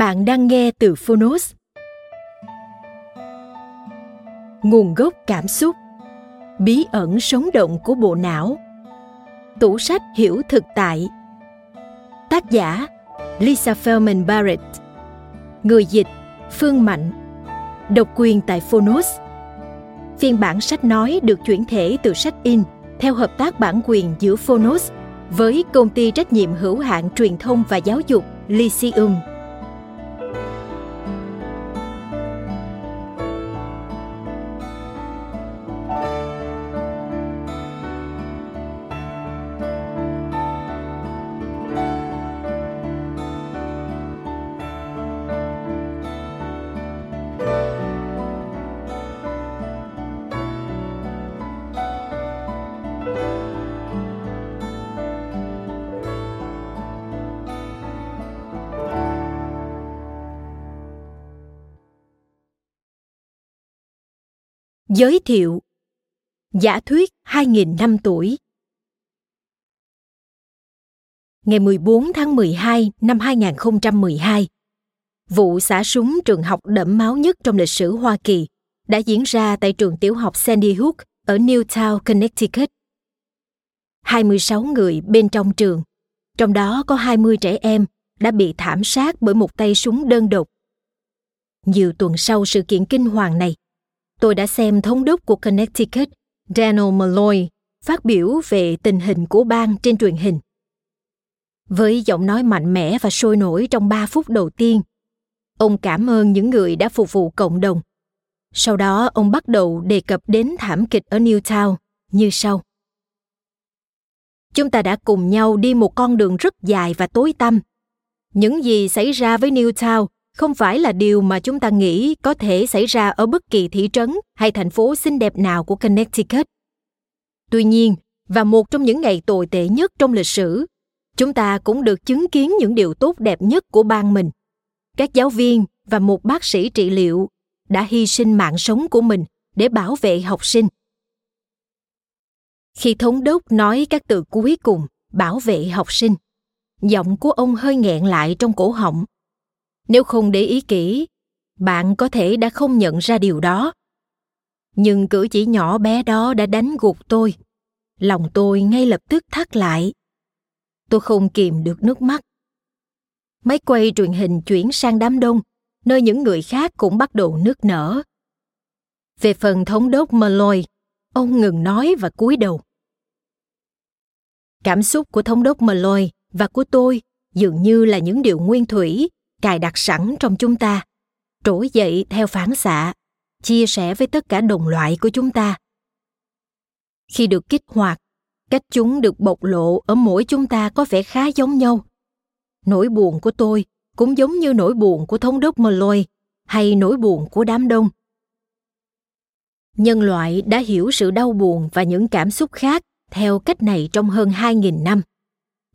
Bạn đang nghe từ Phonos. Nguồn gốc cảm xúc. Bí ẩn sống động của bộ não. Tủ sách hiểu thực tại. Tác giả Lisa Feldman Barrett. Người dịch Phương Mạnh. Độc quyền tại Phonos. Phiên bản sách nói được chuyển thể từ sách in theo hợp tác bản quyền giữa Phonos với công ty trách nhiệm hữu hạn truyền thông và giáo dục Lyceum. Giới thiệu Giả thuyết 2.000 năm tuổi Ngày 14 tháng 12 năm 2012, vụ xả súng trường học đẫm máu nhất trong lịch sử Hoa Kỳ đã diễn ra tại trường tiểu học Sandy Hook ở Newtown, Connecticut. 26 người bên trong trường, trong đó có 20 trẻ em đã bị thảm sát bởi một tay súng đơn độc. Nhiều tuần sau sự kiện kinh hoàng này, tôi đã xem thống đốc của Connecticut, Daniel Malloy, phát biểu về tình hình của bang trên truyền hình. Với giọng nói mạnh mẽ và sôi nổi trong 3 phút đầu tiên, ông cảm ơn những người đã phục vụ cộng đồng. Sau đó ông bắt đầu đề cập đến thảm kịch ở Newtown như sau. Chúng ta đã cùng nhau đi một con đường rất dài và tối tăm. Những gì xảy ra với Newtown không phải là điều mà chúng ta nghĩ có thể xảy ra ở bất kỳ thị trấn hay thành phố xinh đẹp nào của Connecticut. Tuy nhiên, và một trong những ngày tồi tệ nhất trong lịch sử, chúng ta cũng được chứng kiến những điều tốt đẹp nhất của bang mình. Các giáo viên và một bác sĩ trị liệu đã hy sinh mạng sống của mình để bảo vệ học sinh. Khi thống đốc nói các từ cuối cùng bảo vệ học sinh, giọng của ông hơi nghẹn lại trong cổ họng nếu không để ý kỹ bạn có thể đã không nhận ra điều đó. Nhưng cử chỉ nhỏ bé đó đã đánh gục tôi. Lòng tôi ngay lập tức thắt lại. Tôi không kìm được nước mắt. Máy quay truyền hình chuyển sang đám đông nơi những người khác cũng bắt đầu nước nở. Về phần thống đốc Malloy, ông ngừng nói và cúi đầu. Cảm xúc của thống đốc Malloy và của tôi dường như là những điều nguyên thủy cài đặt sẵn trong chúng ta trỗi dậy theo phản xạ chia sẻ với tất cả đồng loại của chúng ta khi được kích hoạt cách chúng được bộc lộ ở mỗi chúng ta có vẻ khá giống nhau nỗi buồn của tôi cũng giống như nỗi buồn của thống đốc Malloy hay nỗi buồn của đám đông. Nhân loại đã hiểu sự đau buồn và những cảm xúc khác theo cách này trong hơn 2.000 năm.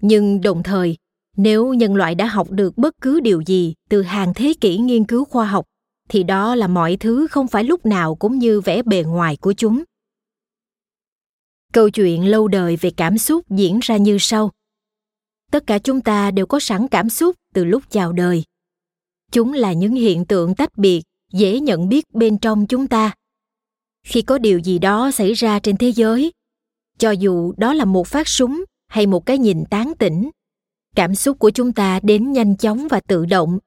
Nhưng đồng thời, nếu nhân loại đã học được bất cứ điều gì từ hàng thế kỷ nghiên cứu khoa học, thì đó là mọi thứ không phải lúc nào cũng như vẻ bề ngoài của chúng. Câu chuyện lâu đời về cảm xúc diễn ra như sau. Tất cả chúng ta đều có sẵn cảm xúc từ lúc chào đời. Chúng là những hiện tượng tách biệt, dễ nhận biết bên trong chúng ta. Khi có điều gì đó xảy ra trên thế giới, cho dù đó là một phát súng hay một cái nhìn tán tỉnh cảm xúc của chúng ta đến nhanh chóng và tự động.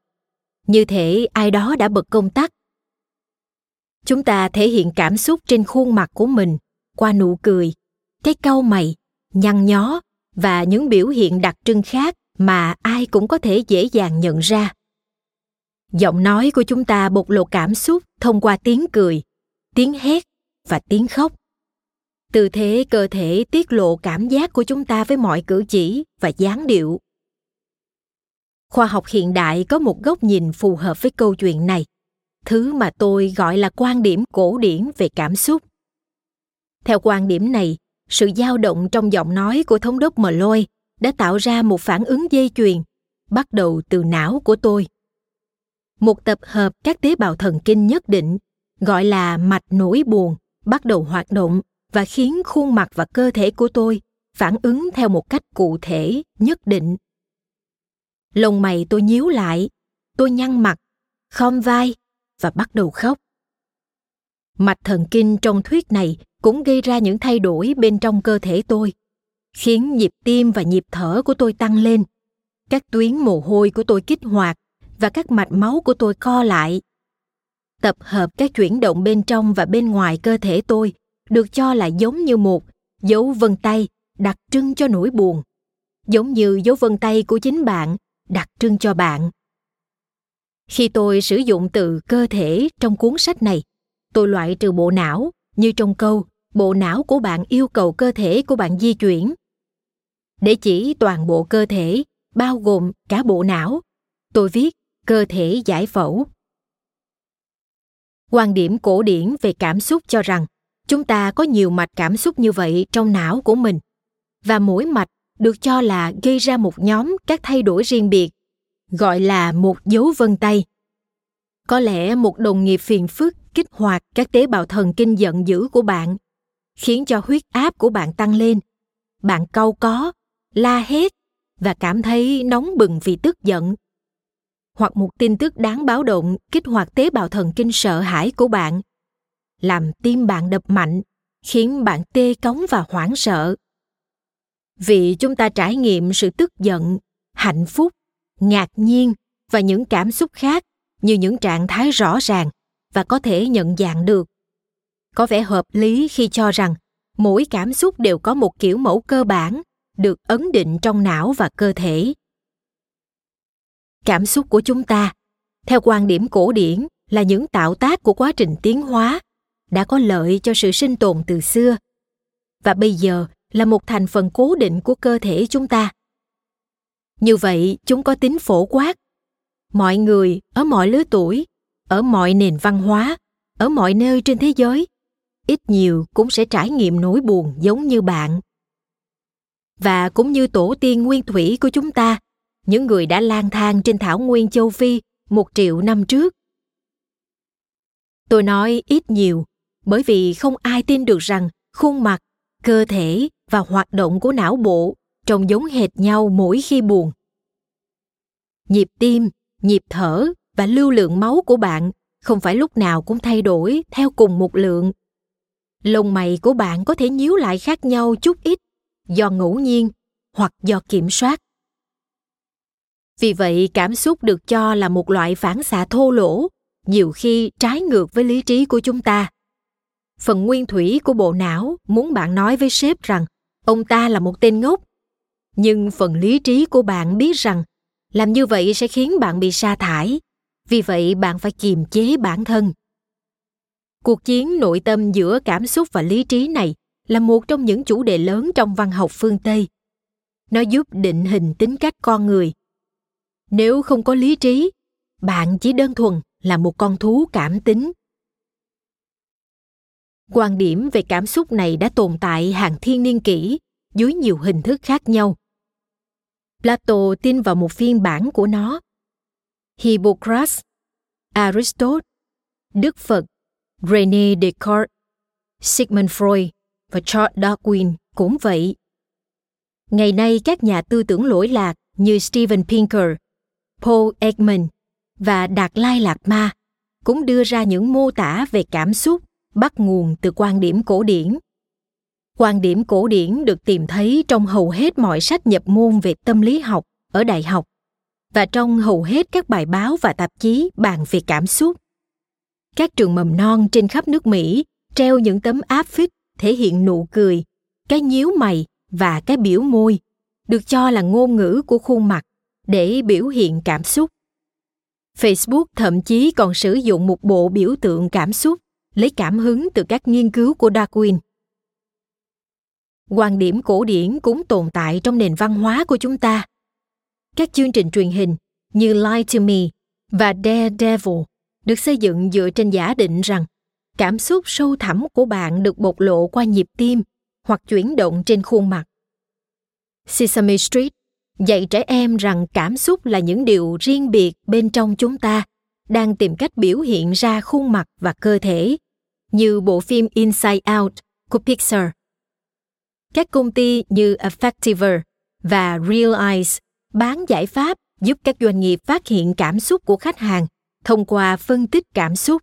Như thể ai đó đã bật công tắc. Chúng ta thể hiện cảm xúc trên khuôn mặt của mình, qua nụ cười, cái cau mày, nhăn nhó và những biểu hiện đặc trưng khác mà ai cũng có thể dễ dàng nhận ra. Giọng nói của chúng ta bộc lộ cảm xúc thông qua tiếng cười, tiếng hét và tiếng khóc. Tư thế, cơ thể tiết lộ cảm giác của chúng ta với mọi cử chỉ và dáng điệu khoa học hiện đại có một góc nhìn phù hợp với câu chuyện này. Thứ mà tôi gọi là quan điểm cổ điển về cảm xúc. Theo quan điểm này, sự dao động trong giọng nói của thống đốc Malloy đã tạo ra một phản ứng dây chuyền, bắt đầu từ não của tôi. Một tập hợp các tế bào thần kinh nhất định, gọi là mạch nỗi buồn, bắt đầu hoạt động và khiến khuôn mặt và cơ thể của tôi phản ứng theo một cách cụ thể, nhất định lông mày tôi nhíu lại. Tôi nhăn mặt, khom vai và bắt đầu khóc. Mạch thần kinh trong thuyết này cũng gây ra những thay đổi bên trong cơ thể tôi, khiến nhịp tim và nhịp thở của tôi tăng lên. Các tuyến mồ hôi của tôi kích hoạt và các mạch máu của tôi co lại. Tập hợp các chuyển động bên trong và bên ngoài cơ thể tôi được cho là giống như một dấu vân tay đặc trưng cho nỗi buồn, giống như dấu vân tay của chính bạn đặc trưng cho bạn. Khi tôi sử dụng từ cơ thể trong cuốn sách này, tôi loại trừ bộ não như trong câu, bộ não của bạn yêu cầu cơ thể của bạn di chuyển. Để chỉ toàn bộ cơ thể, bao gồm cả bộ não, tôi viết cơ thể giải phẫu. Quan điểm cổ điển về cảm xúc cho rằng, chúng ta có nhiều mạch cảm xúc như vậy trong não của mình, và mỗi mạch được cho là gây ra một nhóm các thay đổi riêng biệt, gọi là một dấu vân tay. Có lẽ một đồng nghiệp phiền phức kích hoạt các tế bào thần kinh giận dữ của bạn, khiến cho huyết áp của bạn tăng lên. Bạn cau có, la hét và cảm thấy nóng bừng vì tức giận. Hoặc một tin tức đáng báo động kích hoạt tế bào thần kinh sợ hãi của bạn, làm tim bạn đập mạnh, khiến bạn tê cống và hoảng sợ vì chúng ta trải nghiệm sự tức giận, hạnh phúc, ngạc nhiên và những cảm xúc khác như những trạng thái rõ ràng và có thể nhận dạng được. Có vẻ hợp lý khi cho rằng mỗi cảm xúc đều có một kiểu mẫu cơ bản được ấn định trong não và cơ thể. Cảm xúc của chúng ta, theo quan điểm cổ điển, là những tạo tác của quá trình tiến hóa đã có lợi cho sự sinh tồn từ xưa. Và bây giờ là một thành phần cố định của cơ thể chúng ta. Như vậy, chúng có tính phổ quát. Mọi người ở mọi lứa tuổi, ở mọi nền văn hóa, ở mọi nơi trên thế giới, ít nhiều cũng sẽ trải nghiệm nỗi buồn giống như bạn. Và cũng như tổ tiên nguyên thủy của chúng ta, những người đã lang thang trên thảo nguyên châu phi một triệu năm trước. Tôi nói ít nhiều, bởi vì không ai tin được rằng khuôn mặt, cơ thể và hoạt động của não bộ trông giống hệt nhau mỗi khi buồn. Nhịp tim, nhịp thở và lưu lượng máu của bạn không phải lúc nào cũng thay đổi theo cùng một lượng. Lông mày của bạn có thể nhíu lại khác nhau chút ít do ngẫu nhiên hoặc do kiểm soát. Vì vậy, cảm xúc được cho là một loại phản xạ thô lỗ, nhiều khi trái ngược với lý trí của chúng ta. Phần nguyên thủy của bộ não muốn bạn nói với sếp rằng ông ta là một tên ngốc. Nhưng phần lý trí của bạn biết rằng, làm như vậy sẽ khiến bạn bị sa thải. Vì vậy, bạn phải kiềm chế bản thân. Cuộc chiến nội tâm giữa cảm xúc và lý trí này là một trong những chủ đề lớn trong văn học phương tây. Nó giúp định hình tính cách con người. Nếu không có lý trí, bạn chỉ đơn thuần là một con thú cảm tính quan điểm về cảm xúc này đã tồn tại hàng thiên niên kỷ, dưới nhiều hình thức khác nhau. Plato tin vào một phiên bản của nó. Hippocrates, aristotle, đức phật, rené descartes, sigmund freud và charles darwin cũng vậy. Ngày nay các nhà tư tưởng lỗi lạc như steven pinker, paul ekman và đạt lai lạt ma cũng đưa ra những mô tả về cảm xúc bắt nguồn từ quan điểm cổ điển. Quan điểm cổ điển được tìm thấy trong hầu hết mọi sách nhập môn về tâm lý học ở đại học và trong hầu hết các bài báo và tạp chí bàn về cảm xúc. Các trường mầm non trên khắp nước mỹ treo những tấm áp phích thể hiện nụ cười, cái nhíu mày và cái biểu môi, được cho là ngôn ngữ của khuôn mặt để biểu hiện cảm xúc. Facebook thậm chí còn sử dụng một bộ biểu tượng cảm xúc lấy cảm hứng từ các nghiên cứu của darwin. Quan điểm cổ điển cũng tồn tại trong nền văn hóa của chúng ta. Các chương trình truyền hình như lie to me và daredevil được xây dựng dựa trên giả định rằng cảm xúc sâu thẳm của bạn được bộc lộ qua nhịp tim hoặc chuyển động trên khuôn mặt. Sesame street dạy trẻ em rằng cảm xúc là những điều riêng biệt bên trong chúng ta đang tìm cách biểu hiện ra khuôn mặt và cơ thể như bộ phim inside out của pixar các công ty như affectiver và real eyes bán giải pháp giúp các doanh nghiệp phát hiện cảm xúc của khách hàng thông qua phân tích cảm xúc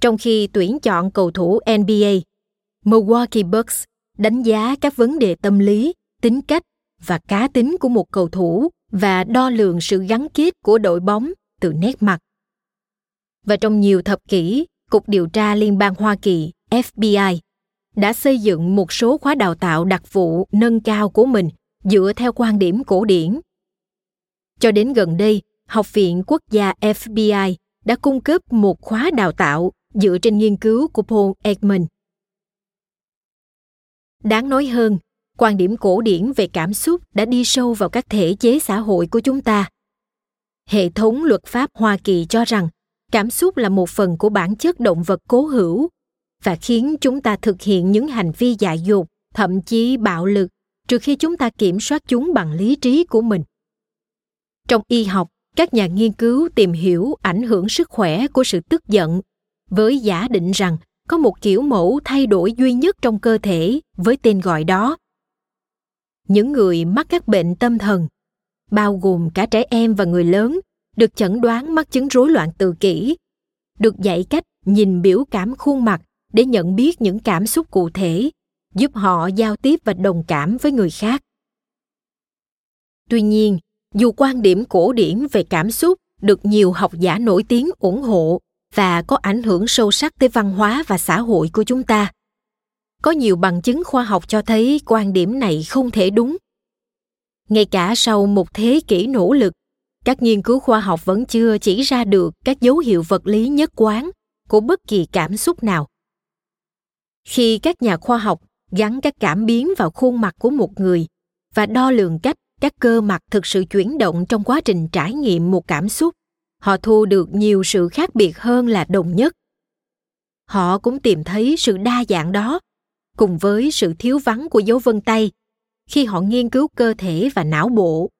trong khi tuyển chọn cầu thủ nba milwaukee bucks đánh giá các vấn đề tâm lý tính cách và cá tính của một cầu thủ và đo lường sự gắn kết của đội bóng từ nét mặt. Và trong nhiều thập kỷ, Cục Điều tra Liên bang Hoa Kỳ FBI đã xây dựng một số khóa đào tạo đặc vụ nâng cao của mình dựa theo quan điểm cổ điển. Cho đến gần đây, Học viện Quốc gia FBI đã cung cấp một khóa đào tạo dựa trên nghiên cứu của Paul Ekman. Đáng nói hơn, quan điểm cổ điển về cảm xúc đã đi sâu vào các thể chế xã hội của chúng ta hệ thống luật pháp hoa kỳ cho rằng cảm xúc là một phần của bản chất động vật cố hữu và khiến chúng ta thực hiện những hành vi dại dột, thậm chí bạo lực, trừ khi chúng ta kiểm soát chúng bằng lý trí của mình. Trong y học, các nhà nghiên cứu tìm hiểu ảnh hưởng sức khỏe của sự tức giận với giả định rằng có một kiểu mẫu thay đổi duy nhất trong cơ thể với tên gọi đó. Những người mắc các bệnh tâm thần, bao gồm cả trẻ em và người lớn được chẩn đoán mắc chứng rối loạn tự kỷ, được dạy cách nhìn biểu cảm khuôn mặt để nhận biết những cảm xúc cụ thể, giúp họ giao tiếp và đồng cảm với người khác. Tuy nhiên, dù quan điểm cổ điển về cảm xúc được nhiều học giả nổi tiếng ủng hộ và có ảnh hưởng sâu sắc tới văn hóa và xã hội của chúng ta, có nhiều bằng chứng khoa học cho thấy quan điểm này không thể đúng. Ngay cả sau một thế kỷ nỗ lực các nghiên cứu khoa học vẫn chưa chỉ ra được các dấu hiệu vật lý nhất quán của bất kỳ cảm xúc nào. Khi các nhà khoa học gắn các cảm biến vào khuôn mặt của một người và đo lường cách các cơ mặt thực sự chuyển động trong quá trình trải nghiệm một cảm xúc, họ thu được nhiều sự khác biệt hơn là đồng nhất. Họ cũng tìm thấy sự đa dạng đó, cùng với sự thiếu vắng của dấu vân tay khi họ nghiên cứu cơ thể và não bộ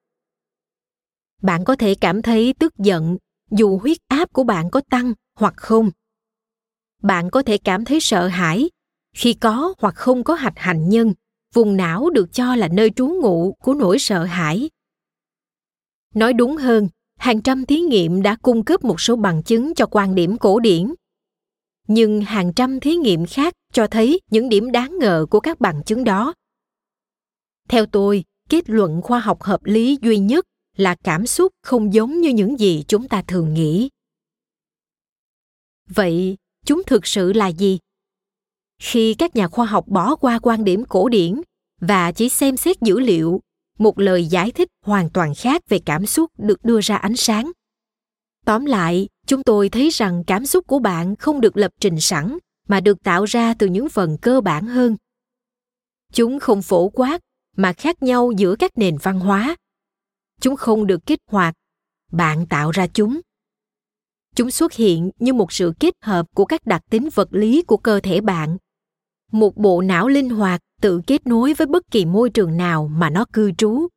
bạn có thể cảm thấy tức giận dù huyết áp của bạn có tăng hoặc không. Bạn có thể cảm thấy sợ hãi khi có hoặc không có hạch hạnh nhân, vùng não được cho là nơi trú ngụ của nỗi sợ hãi. Nói đúng hơn, hàng trăm thí nghiệm đã cung cấp một số bằng chứng cho quan điểm cổ điển. Nhưng hàng trăm thí nghiệm khác cho thấy những điểm đáng ngờ của các bằng chứng đó. Theo tôi, kết luận khoa học hợp lý duy nhất là cảm xúc không giống như những gì chúng ta thường nghĩ. Vậy, chúng thực sự là gì? Khi các nhà khoa học bỏ qua quan điểm cổ điển và chỉ xem xét dữ liệu, một lời giải thích hoàn toàn khác về cảm xúc được đưa ra ánh sáng. Tóm lại, chúng tôi thấy rằng cảm xúc của bạn không được lập trình sẵn, mà được tạo ra từ những phần cơ bản hơn. Chúng không phổ quát, mà khác nhau giữa các nền văn hóa chúng không được kích hoạt. Bạn tạo ra chúng. Chúng xuất hiện như một sự kết hợp của các đặc tính vật lý của cơ thể bạn. Một bộ não linh hoạt tự kết nối với bất kỳ môi trường nào mà nó cư trú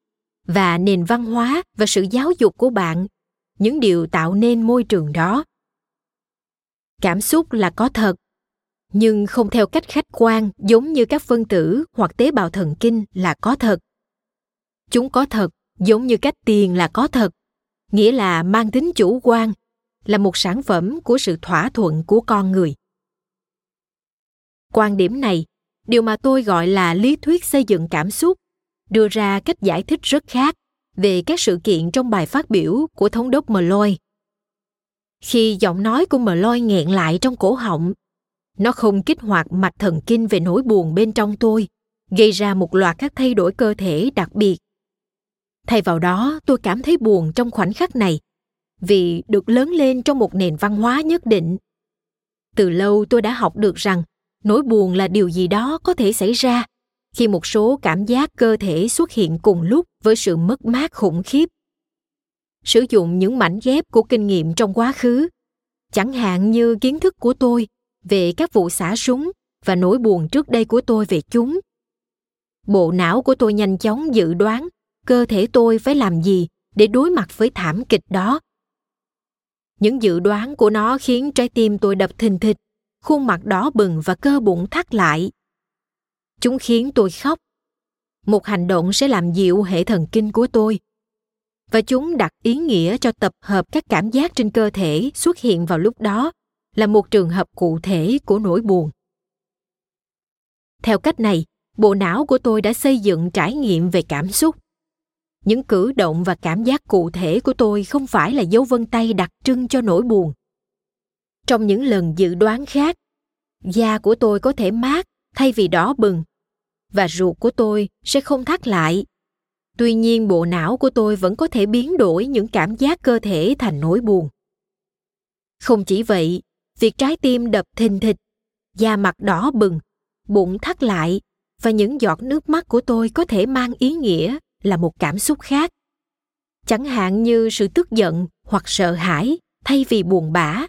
và nền văn hóa và sự giáo dục của bạn. Những điều tạo nên môi trường đó. Cảm xúc là có thật, nhưng không theo cách khách quan giống như các phân tử hoặc tế bào thần kinh là có thật. Chúng có thật giống như cách tiền là có thật nghĩa là mang tính chủ quan là một sản phẩm của sự thỏa thuận của con người quan điểm này điều mà tôi gọi là lý thuyết xây dựng cảm xúc đưa ra cách giải thích rất khác về các sự kiện trong bài phát biểu của thống đốc Malloy. Khi giọng nói của Malloy nghẹn lại trong cổ họng, nó không kích hoạt mạch thần kinh về nỗi buồn bên trong tôi, gây ra một loạt các thay đổi cơ thể đặc biệt. Thay vào đó, tôi cảm thấy buồn trong khoảnh khắc này vì được lớn lên trong một nền văn hóa nhất định. Từ lâu tôi đã học được rằng nỗi buồn là điều gì đó có thể xảy ra khi một số cảm giác cơ thể xuất hiện cùng lúc với sự mất mát khủng khiếp sử dụng những mảnh ghép của kinh nghiệm trong quá khứ chẳng hạn như kiến thức của tôi về các vụ xả súng và nỗi buồn trước đây của tôi về chúng bộ não của tôi nhanh chóng dự đoán cơ thể tôi phải làm gì để đối mặt với thảm kịch đó? Những dự đoán của nó khiến trái tim tôi đập thình thịch, khuôn mặt đỏ bừng và cơ bụng thắt lại. Chúng khiến tôi khóc. Một hành động sẽ làm dịu hệ thần kinh của tôi. Và chúng đặt ý nghĩa cho tập hợp các cảm giác trên cơ thể xuất hiện vào lúc đó, là một trường hợp cụ thể của nỗi buồn. Theo cách này, bộ não của tôi đã xây dựng trải nghiệm về cảm xúc những cử động và cảm giác cụ thể của tôi không phải là dấu vân tay đặc trưng cho nỗi buồn. Trong những lần dự đoán khác, da của tôi có thể mát thay vì đỏ bừng, và ruột của tôi sẽ không thắt lại. Tuy nhiên, bộ não của tôi vẫn có thể biến đổi những cảm giác cơ thể thành nỗi buồn. Không chỉ vậy, việc trái tim đập thình thịch, da mặt đỏ bừng, bụng thắt lại và những giọt nước mắt của tôi có thể mang ý nghĩa là một cảm xúc khác. Chẳng hạn như sự tức giận hoặc sợ hãi thay vì buồn bã.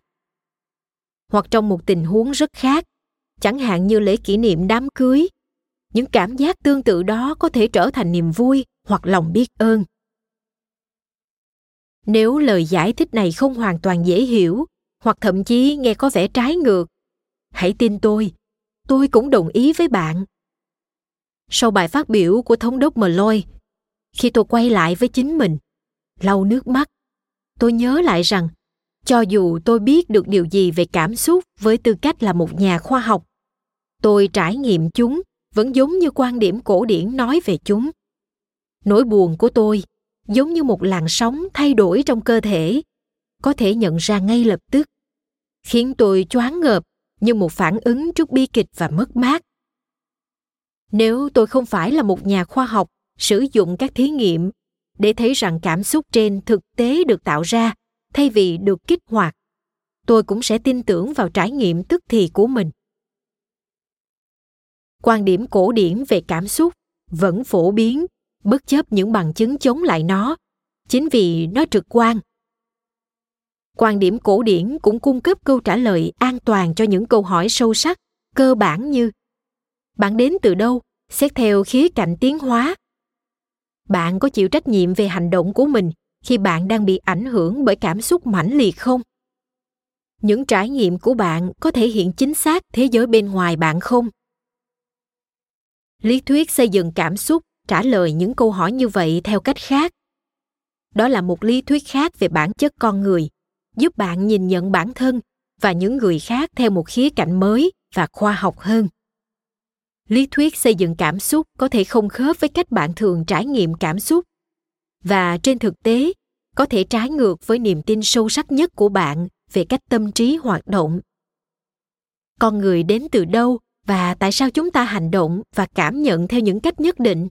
Hoặc trong một tình huống rất khác chẳng hạn như lễ kỷ niệm đám cưới những cảm giác tương tự đó có thể trở thành niềm vui hoặc lòng biết ơn. Nếu lời giải thích này không hoàn toàn dễ hiểu hoặc thậm chí nghe có vẻ trái ngược hãy tin tôi. Tôi cũng đồng ý với bạn. Sau bài phát biểu của thống đốc Malloy, khi tôi quay lại với chính mình, lau nước mắt, tôi nhớ lại rằng cho dù tôi biết được điều gì về cảm xúc với tư cách là một nhà khoa học, tôi trải nghiệm chúng vẫn giống như quan điểm cổ điển nói về chúng. Nỗi buồn của tôi giống như một làn sóng thay đổi trong cơ thể có thể nhận ra ngay lập tức khiến tôi choáng ngợp như một phản ứng trước bi kịch và mất mát. Nếu tôi không phải là một nhà khoa học sử dụng các thí nghiệm để thấy rằng cảm xúc trên thực tế được tạo ra thay vì được kích hoạt. Tôi cũng sẽ tin tưởng vào trải nghiệm tức thì của mình. Quan điểm cổ điển về cảm xúc vẫn phổ biến, bất chấp những bằng chứng chống lại nó, chính vì nó trực quan. Quan điểm cổ điển cũng cung cấp câu trả lời an toàn cho những câu hỏi sâu sắc, cơ bản như, bạn đến từ đâu, xét theo khía cạnh tiến hóa bạn có chịu trách nhiệm về hành động của mình khi bạn đang bị ảnh hưởng bởi cảm xúc mãnh liệt không? Những trải nghiệm của bạn có thể hiện chính xác thế giới bên ngoài bạn không? Lý thuyết xây dựng cảm xúc, trả lời những câu hỏi như vậy theo cách khác. Đó là một lý thuyết khác về bản chất con người, giúp bạn nhìn nhận bản thân và những người khác theo một khía cạnh mới và khoa học hơn lý thuyết xây dựng cảm xúc có thể không khớp với cách bạn thường trải nghiệm cảm xúc. Và trên thực tế, có thể trái ngược với niềm tin sâu sắc nhất của bạn về cách tâm trí hoạt động. Con người đến từ đâu và tại sao chúng ta hành động và cảm nhận theo những cách nhất định?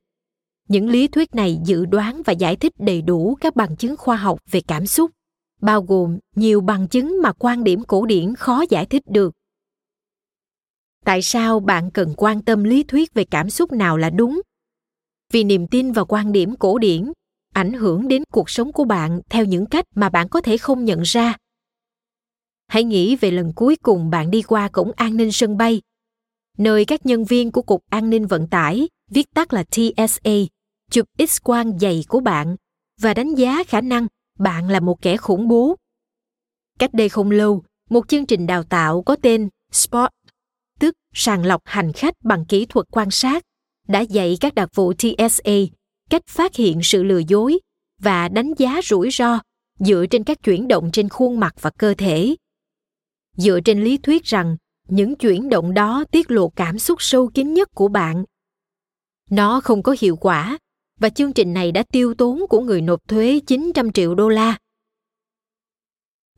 Những lý thuyết này dự đoán và giải thích đầy đủ các bằng chứng khoa học về cảm xúc, bao gồm nhiều bằng chứng mà quan điểm cổ điển khó giải thích được tại sao bạn cần quan tâm lý thuyết về cảm xúc nào là đúng vì niềm tin và quan điểm cổ điển ảnh hưởng đến cuộc sống của bạn theo những cách mà bạn có thể không nhận ra hãy nghĩ về lần cuối cùng bạn đi qua cổng an ninh sân bay nơi các nhân viên của Cục An ninh Vận tải, viết tắt là TSA, chụp X-quang dày của bạn và đánh giá khả năng bạn là một kẻ khủng bố. Cách đây không lâu, một chương trình đào tạo có tên Spot, sàng lọc hành khách bằng kỹ thuật quan sát, đã dạy các đặc vụ TSA cách phát hiện sự lừa dối và đánh giá rủi ro dựa trên các chuyển động trên khuôn mặt và cơ thể. Dựa trên lý thuyết rằng những chuyển động đó tiết lộ cảm xúc sâu kín nhất của bạn. Nó không có hiệu quả và chương trình này đã tiêu tốn của người nộp thuế 900 triệu đô la.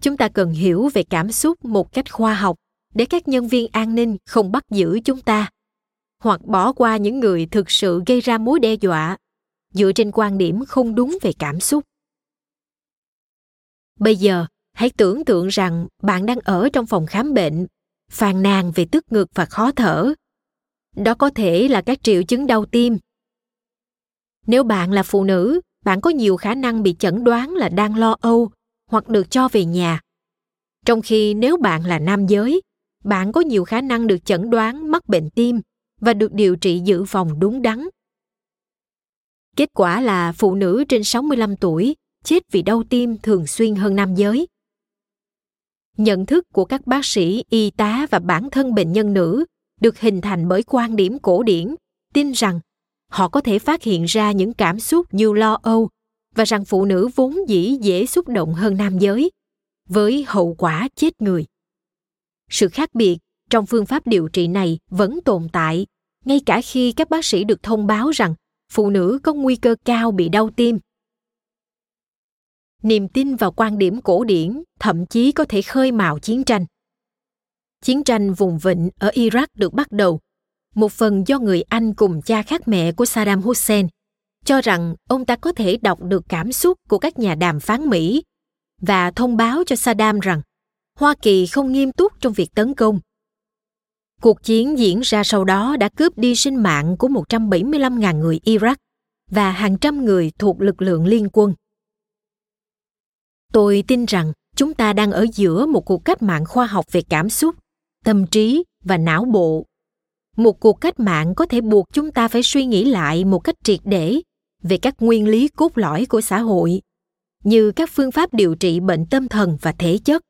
Chúng ta cần hiểu về cảm xúc một cách khoa học để các nhân viên an ninh không bắt giữ chúng ta, hoặc bỏ qua những người thực sự gây ra mối đe dọa, dựa trên quan điểm không đúng về cảm xúc. Bây giờ, hãy tưởng tượng rằng bạn đang ở trong phòng khám bệnh, phàn nàn về tức ngực và khó thở. Đó có thể là các triệu chứng đau tim. Nếu bạn là phụ nữ, bạn có nhiều khả năng bị chẩn đoán là đang lo âu hoặc được cho về nhà. Trong khi nếu bạn là nam giới bạn có nhiều khả năng được chẩn đoán mắc bệnh tim và được điều trị dự phòng đúng đắn. Kết quả là phụ nữ trên 65 tuổi chết vì đau tim thường xuyên hơn nam giới. Nhận thức của các bác sĩ, y tá và bản thân bệnh nhân nữ được hình thành bởi quan điểm cổ điển, tin rằng họ có thể phát hiện ra những cảm xúc như lo âu và rằng phụ nữ vốn dĩ dễ xúc động hơn nam giới, với hậu quả chết người. Sự khác biệt trong phương pháp điều trị này vẫn tồn tại, ngay cả khi các bác sĩ được thông báo rằng phụ nữ có nguy cơ cao bị đau tim. Niềm tin vào quan điểm cổ điển thậm chí có thể khơi mào chiến tranh. Chiến tranh vùng vịnh ở iraq được bắt đầu, một phần do người anh cùng cha khác mẹ của saddam hussein cho rằng ông ta có thể đọc được cảm xúc của các nhà đàm phán mỹ và thông báo cho saddam rằng hoa kỳ không nghiêm túc trong việc tấn công Cuộc chiến diễn ra sau đó đã cướp đi sinh mạng của 175.000 người Iraq và hàng trăm người thuộc lực lượng liên quân. Tôi tin rằng chúng ta đang ở giữa một cuộc cách mạng khoa học về cảm xúc, tâm trí và não bộ. Một cuộc cách mạng có thể buộc chúng ta phải suy nghĩ lại một cách triệt để về các nguyên lý cốt lõi của xã hội, như các phương pháp điều trị bệnh tâm thần và thể chất.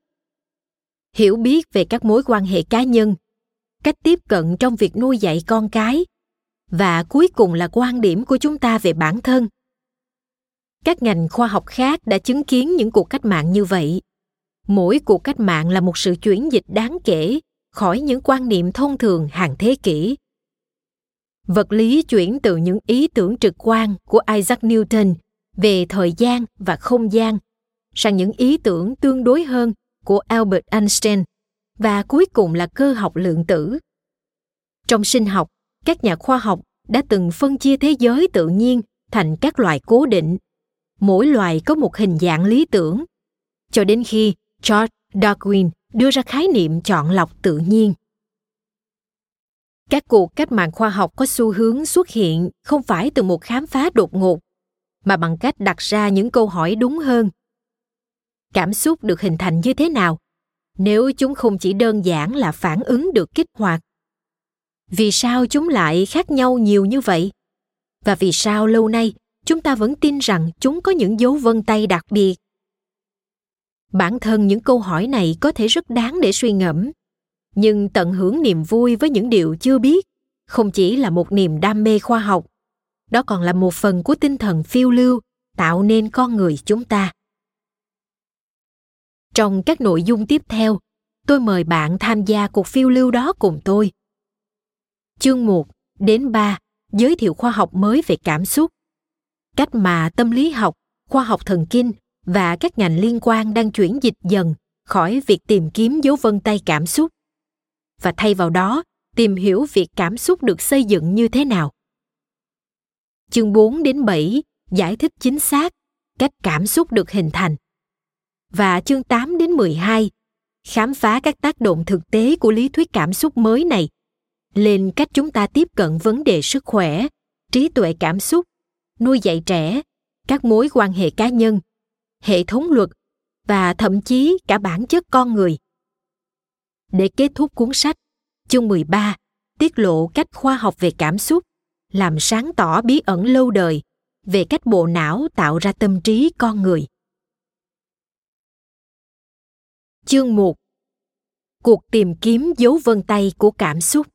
Hiểu biết về các mối quan hệ cá nhân, cách tiếp cận trong việc nuôi dạy con cái, và cuối cùng là quan điểm của chúng ta về bản thân. Các ngành khoa học khác đã chứng kiến những cuộc cách mạng như vậy. Mỗi cuộc cách mạng là một sự chuyển dịch đáng kể khỏi những quan niệm thông thường hàng thế kỷ. Vật lý chuyển từ những ý tưởng trực quan của isaac newton về thời gian và không gian sang những ý tưởng tương đối hơn của albert einstein và cuối cùng là cơ học lượng tử. Trong sinh học, các nhà khoa học đã từng phân chia thế giới tự nhiên thành các loài cố định. Mỗi loài có một hình dạng lý tưởng, cho đến khi George Darwin đưa ra khái niệm chọn lọc tự nhiên. Các cuộc cách mạng khoa học có xu hướng xuất hiện không phải từ một khám phá đột ngột, mà bằng cách đặt ra những câu hỏi đúng hơn. Cảm xúc được hình thành như thế nào. Nếu chúng không chỉ đơn giản là phản ứng được kích hoạt. Vì sao chúng lại khác nhau nhiều như vậy? Và vì sao lâu nay, chúng ta vẫn tin rằng chúng có những dấu vân tay đặc biệt? Bản thân những câu hỏi này có thể rất đáng để suy ngẫm. Nhưng tận hưởng niềm vui với những điều chưa biết, không chỉ là một niềm đam mê khoa học, đó còn là một phần của tinh thần phiêu lưu, tạo nên con người chúng ta trong các nội dung tiếp theo, tôi mời bạn tham gia cuộc phiêu lưu đó cùng tôi. Chương 1 đến 3 giới thiệu khoa học mới về cảm xúc. Cách mà tâm lý học, khoa học thần kinh và các ngành liên quan đang chuyển dịch dần khỏi việc tìm kiếm dấu vân tay cảm xúc và thay vào đó tìm hiểu việc cảm xúc được xây dựng như thế nào. Chương 4 đến 7 giải thích chính xác cách cảm xúc được hình thành và chương 8 đến 12 khám phá các tác động thực tế của lý thuyết cảm xúc mới này lên cách chúng ta tiếp cận vấn đề sức khỏe, trí tuệ cảm xúc, nuôi dạy trẻ, các mối quan hệ cá nhân, hệ thống luật và thậm chí cả bản chất con người. Để kết thúc cuốn sách, chương 13 tiết lộ cách khoa học về cảm xúc, làm sáng tỏ bí ẩn lâu đời về cách bộ não tạo ra tâm trí con người. Chương 1 Cuộc tìm kiếm dấu vân tay của cảm xúc.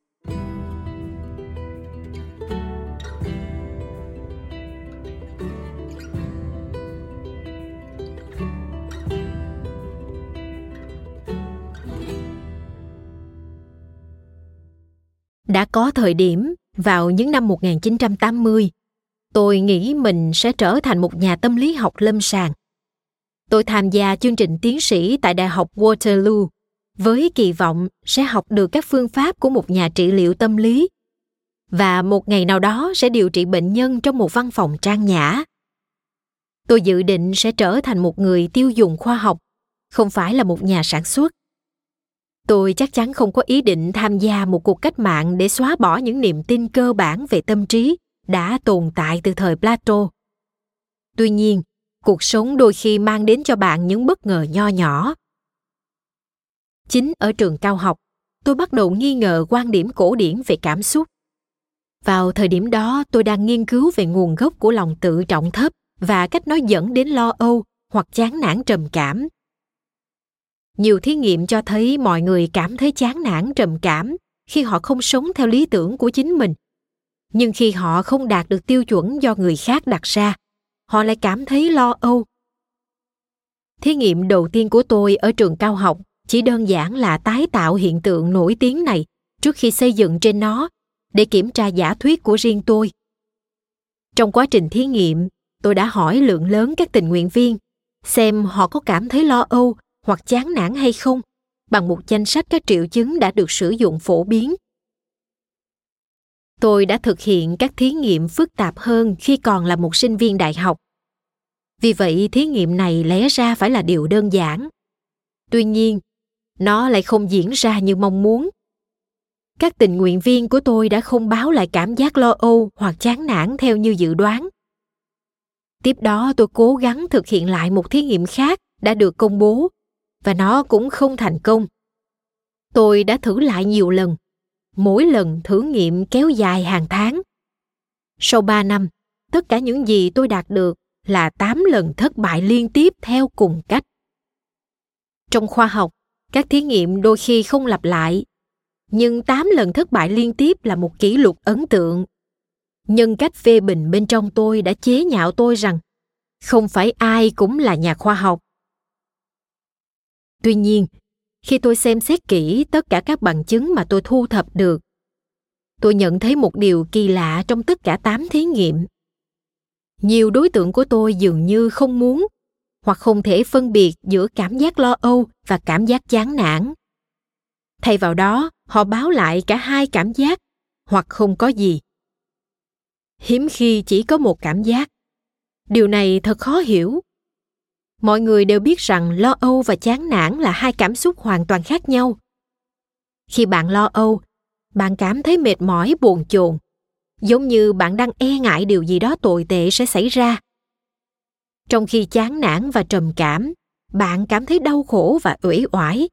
Đã có thời điểm vào những năm 1980, tôi nghĩ mình sẽ trở thành một nhà tâm lý học lâm sàng. Tôi tham gia chương trình tiến sĩ tại Đại học Waterloo. Với kỳ vọng sẽ học được các phương pháp của một nhà trị liệu tâm lý. Và một ngày nào đó sẽ điều trị bệnh nhân trong một văn phòng trang nhã. Tôi dự định sẽ trở thành một người tiêu dùng khoa học, không phải là một nhà sản xuất. Tôi chắc chắn không có ý định tham gia một cuộc cách mạng để xóa bỏ những niềm tin cơ bản về tâm trí đã tồn tại từ thời plato. Tuy nhiên cuộc sống đôi khi mang đến cho bạn những bất ngờ nho nhỏ. Chính ở trường cao học, tôi bắt đầu nghi ngờ quan điểm cổ điển về cảm xúc. Vào thời điểm đó, tôi đang nghiên cứu về nguồn gốc của lòng tự trọng thấp và cách nó dẫn đến lo âu hoặc chán nản trầm cảm. Nhiều thí nghiệm cho thấy mọi người cảm thấy chán nản trầm cảm khi họ không sống theo lý tưởng của chính mình. Nhưng khi họ không đạt được tiêu chuẩn do người khác đặt ra họ lại cảm thấy lo âu. Thí nghiệm đầu tiên của tôi ở trường cao học chỉ đơn giản là tái tạo hiện tượng nổi tiếng này trước khi xây dựng trên nó để kiểm tra giả thuyết của riêng tôi. Trong quá trình thí nghiệm, tôi đã hỏi lượng lớn các tình nguyện viên xem họ có cảm thấy lo âu hoặc chán nản hay không bằng một danh sách các triệu chứng đã được sử dụng phổ biến tôi đã thực hiện các thí nghiệm phức tạp hơn khi còn là một sinh viên đại học. Vì vậy, thí nghiệm này lẽ ra phải là điều đơn giản. Tuy nhiên, nó lại không diễn ra như mong muốn. Các tình nguyện viên của tôi đã không báo lại cảm giác lo âu hoặc chán nản theo như dự đoán. Tiếp đó, tôi cố gắng thực hiện lại một thí nghiệm khác đã được công bố, và nó cũng không thành công. Tôi đã thử lại nhiều lần mỗi lần thử nghiệm kéo dài hàng tháng sau ba năm tất cả những gì tôi đạt được là 8 lần thất bại liên tiếp theo cùng cách. Trong khoa học, các thí nghiệm đôi khi không lặp lại, nhưng 8 lần thất bại liên tiếp là một kỷ lục ấn tượng. Nhân cách phê bình bên trong tôi đã chế nhạo tôi rằng không phải ai cũng là nhà khoa học. Tuy nhiên, khi tôi xem xét kỹ tất cả các bằng chứng mà tôi thu thập được, tôi nhận thấy một điều kỳ lạ trong tất cả 8 thí nghiệm. Nhiều đối tượng của tôi dường như không muốn hoặc không thể phân biệt giữa cảm giác lo âu và cảm giác chán nản. Thay vào đó họ báo lại cả hai cảm giác hoặc không có gì. Hiếm khi chỉ có một cảm giác. Điều này thật khó hiểu mọi người đều biết rằng lo âu và chán nản là hai cảm xúc hoàn toàn khác nhau. Khi bạn lo âu, bạn cảm thấy mệt mỏi, buồn chồn, giống như bạn đang e ngại điều gì đó tồi tệ sẽ xảy ra. Trong khi chán nản và trầm cảm, bạn cảm thấy đau khổ và uể oải.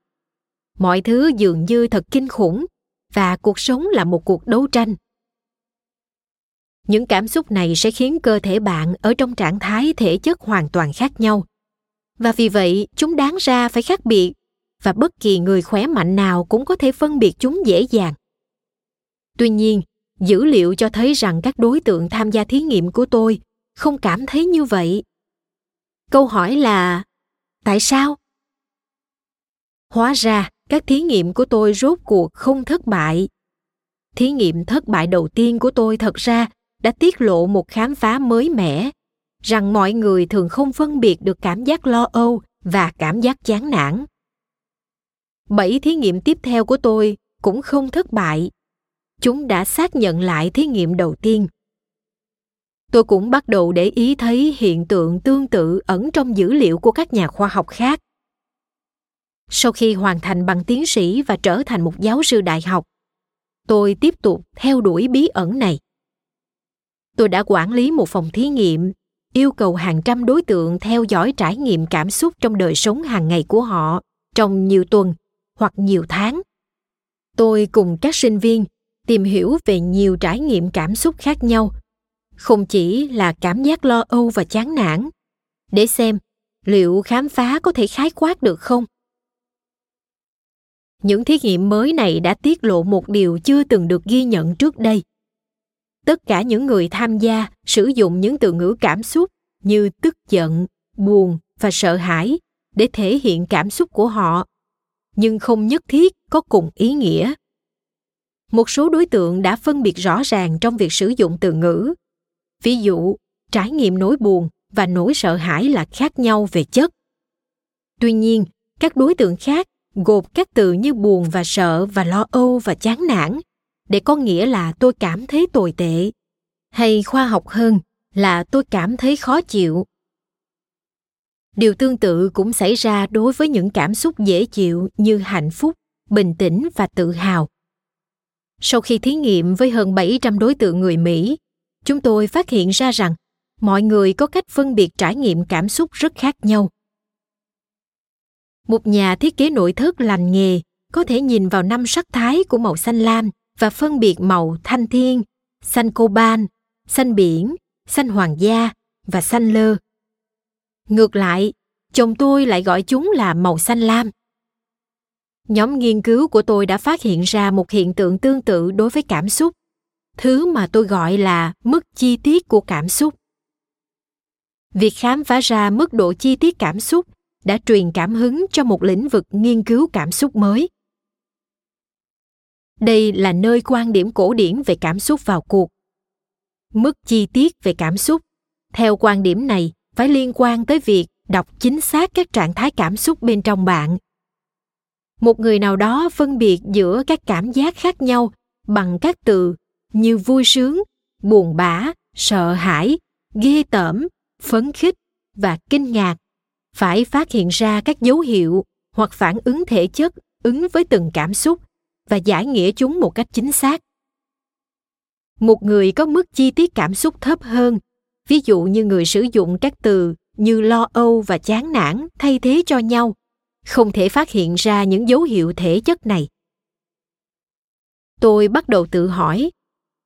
Mọi thứ dường như thật kinh khủng và cuộc sống là một cuộc đấu tranh. Những cảm xúc này sẽ khiến cơ thể bạn ở trong trạng thái thể chất hoàn toàn khác nhau và vì vậy, chúng đáng ra phải khác biệt, và bất kỳ người khỏe mạnh nào cũng có thể phân biệt chúng dễ dàng. Tuy nhiên, dữ liệu cho thấy rằng các đối tượng tham gia thí nghiệm của tôi không cảm thấy như vậy. Câu hỏi là, tại sao? Hóa ra, các thí nghiệm của tôi rốt cuộc không thất bại. Thí nghiệm thất bại đầu tiên của tôi thật ra đã tiết lộ một khám phá mới mẻ rằng mọi người thường không phân biệt được cảm giác lo âu và cảm giác chán nản. Bảy thí nghiệm tiếp theo của tôi cũng không thất bại. Chúng đã xác nhận lại thí nghiệm đầu tiên. Tôi cũng bắt đầu để ý thấy hiện tượng tương tự ẩn trong dữ liệu của các nhà khoa học khác. Sau khi hoàn thành bằng tiến sĩ và trở thành một giáo sư đại học, tôi tiếp tục theo đuổi bí ẩn này. Tôi đã quản lý một phòng thí nghiệm yêu cầu hàng trăm đối tượng theo dõi trải nghiệm cảm xúc trong đời sống hàng ngày của họ trong nhiều tuần hoặc nhiều tháng. Tôi cùng các sinh viên tìm hiểu về nhiều trải nghiệm cảm xúc khác nhau, không chỉ là cảm giác lo âu và chán nản, để xem liệu khám phá có thể khái quát được không. Những thí nghiệm mới này đã tiết lộ một điều chưa từng được ghi nhận trước đây tất cả những người tham gia sử dụng những từ ngữ cảm xúc như tức giận, buồn và sợ hãi để thể hiện cảm xúc của họ. Nhưng không nhất thiết có cùng ý nghĩa. Một số đối tượng đã phân biệt rõ ràng trong việc sử dụng từ ngữ. Ví dụ, trải nghiệm nỗi buồn và nỗi sợ hãi là khác nhau về chất. Tuy nhiên, các đối tượng khác gộp các từ như buồn và sợ và lo âu và chán nản để có nghĩa là tôi cảm thấy tồi tệ. Hay khoa học hơn là tôi cảm thấy khó chịu. Điều tương tự cũng xảy ra đối với những cảm xúc dễ chịu như hạnh phúc bình tĩnh và tự hào. Sau khi thí nghiệm với hơn 700 đối tượng người Mỹ, chúng tôi phát hiện ra rằng mọi người có cách phân biệt trải nghiệm cảm xúc rất khác nhau. Một nhà thiết kế nội thất lành nghề có thể nhìn vào năm sắc thái của màu xanh lam và phân biệt màu thanh thiên, xanh coban, xanh biển, xanh hoàng gia và xanh lơ. Ngược lại, chồng tôi lại gọi chúng là màu xanh lam. Nhóm nghiên cứu của tôi đã phát hiện ra một hiện tượng tương tự đối với cảm xúc, thứ mà tôi gọi là mức chi tiết của cảm xúc. Việc khám phá ra mức độ chi tiết cảm xúc đã truyền cảm hứng cho một lĩnh vực nghiên cứu cảm xúc mới. Đây là nơi quan điểm cổ điển về cảm xúc vào cuộc. Mức chi tiết về cảm xúc, theo quan điểm này, phải liên quan tới việc đọc chính xác các trạng thái cảm xúc bên trong bạn. Một người nào đó phân biệt giữa các cảm giác khác nhau bằng các từ như vui sướng buồn bã sợ hãi ghê tởm phấn khích và kinh ngạc phải phát hiện ra các dấu hiệu hoặc phản ứng thể chất ứng với từng cảm xúc và giải nghĩa chúng một cách chính xác. Một người có mức chi tiết cảm xúc thấp hơn, ví dụ như người sử dụng các từ như lo âu và chán nản thay thế cho nhau, không thể phát hiện ra những dấu hiệu thể chất này. Tôi bắt đầu tự hỏi,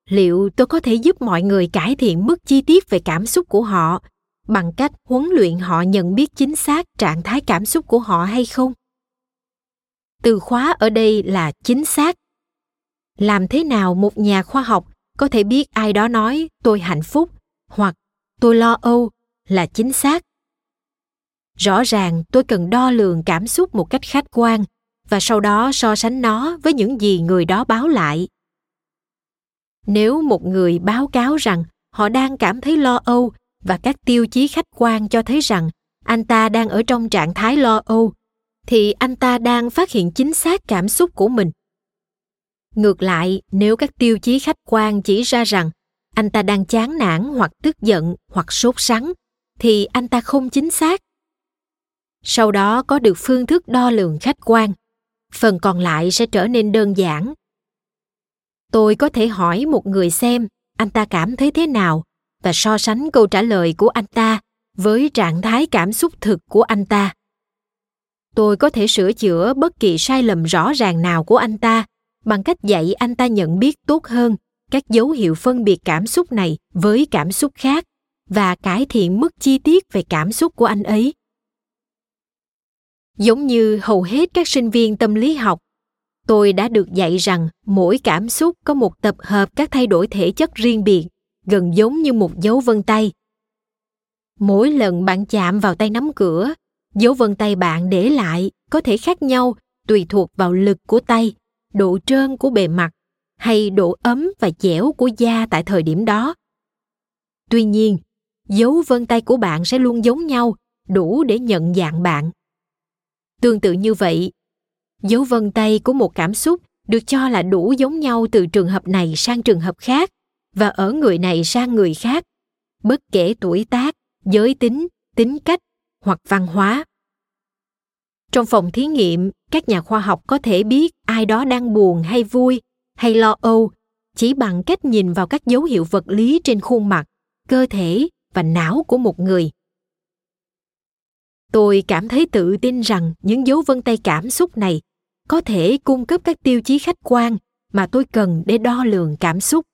liệu tôi có thể giúp mọi người cải thiện mức chi tiết về cảm xúc của họ bằng cách huấn luyện họ nhận biết chính xác trạng thái cảm xúc của họ hay không? Từ khóa ở đây là chính xác. Làm thế nào một nhà khoa học có thể biết ai đó nói tôi hạnh phúc hoặc tôi lo âu là chính xác. Rõ ràng tôi cần đo lường cảm xúc một cách khách quan và sau đó so sánh nó với những gì người đó báo lại. Nếu một người báo cáo rằng họ đang cảm thấy lo âu và các tiêu chí khách quan cho thấy rằng anh ta đang ở trong trạng thái lo âu thì anh ta đang phát hiện chính xác cảm xúc của mình. Ngược lại, nếu các tiêu chí khách quan chỉ ra rằng anh ta đang chán nản hoặc tức giận hoặc sốt sắng, thì anh ta không chính xác. Sau đó có được phương thức đo lường khách quan. Phần còn lại sẽ trở nên đơn giản. Tôi có thể hỏi một người xem anh ta cảm thấy thế nào và so sánh câu trả lời của anh ta với trạng thái cảm xúc thực của anh ta tôi có thể sửa chữa bất kỳ sai lầm rõ ràng nào của anh ta. Bằng cách dạy anh ta nhận biết tốt hơn các dấu hiệu phân biệt cảm xúc này với cảm xúc khác và cải thiện mức chi tiết về cảm xúc của anh ấy. Giống như hầu hết các sinh viên tâm lý học, tôi đã được dạy rằng mỗi cảm xúc có một tập hợp các thay đổi thể chất riêng biệt, gần giống như một dấu vân tay. Mỗi lần bạn chạm vào tay nắm cửa dấu vân tay bạn để lại có thể khác nhau tùy thuộc vào lực của tay độ trơn của bề mặt hay độ ấm và dẻo của da tại thời điểm đó. Tuy nhiên dấu vân tay của bạn sẽ luôn giống nhau đủ để nhận dạng bạn. Tương tự như vậy, dấu vân tay của một cảm xúc được cho là đủ giống nhau từ trường hợp này sang trường hợp khác và ở người này sang người khác, bất kể tuổi tác, giới tính, tính cách hoặc văn hóa. Trong phòng thí nghiệm, các nhà khoa học có thể biết ai đó đang buồn hay vui hay lo âu chỉ bằng cách nhìn vào các dấu hiệu vật lý trên khuôn mặt, cơ thể và não của một người tôi cảm thấy tự tin rằng những dấu vân tay cảm xúc này có thể cung cấp các tiêu chí khách quan mà tôi cần để đo lường cảm xúc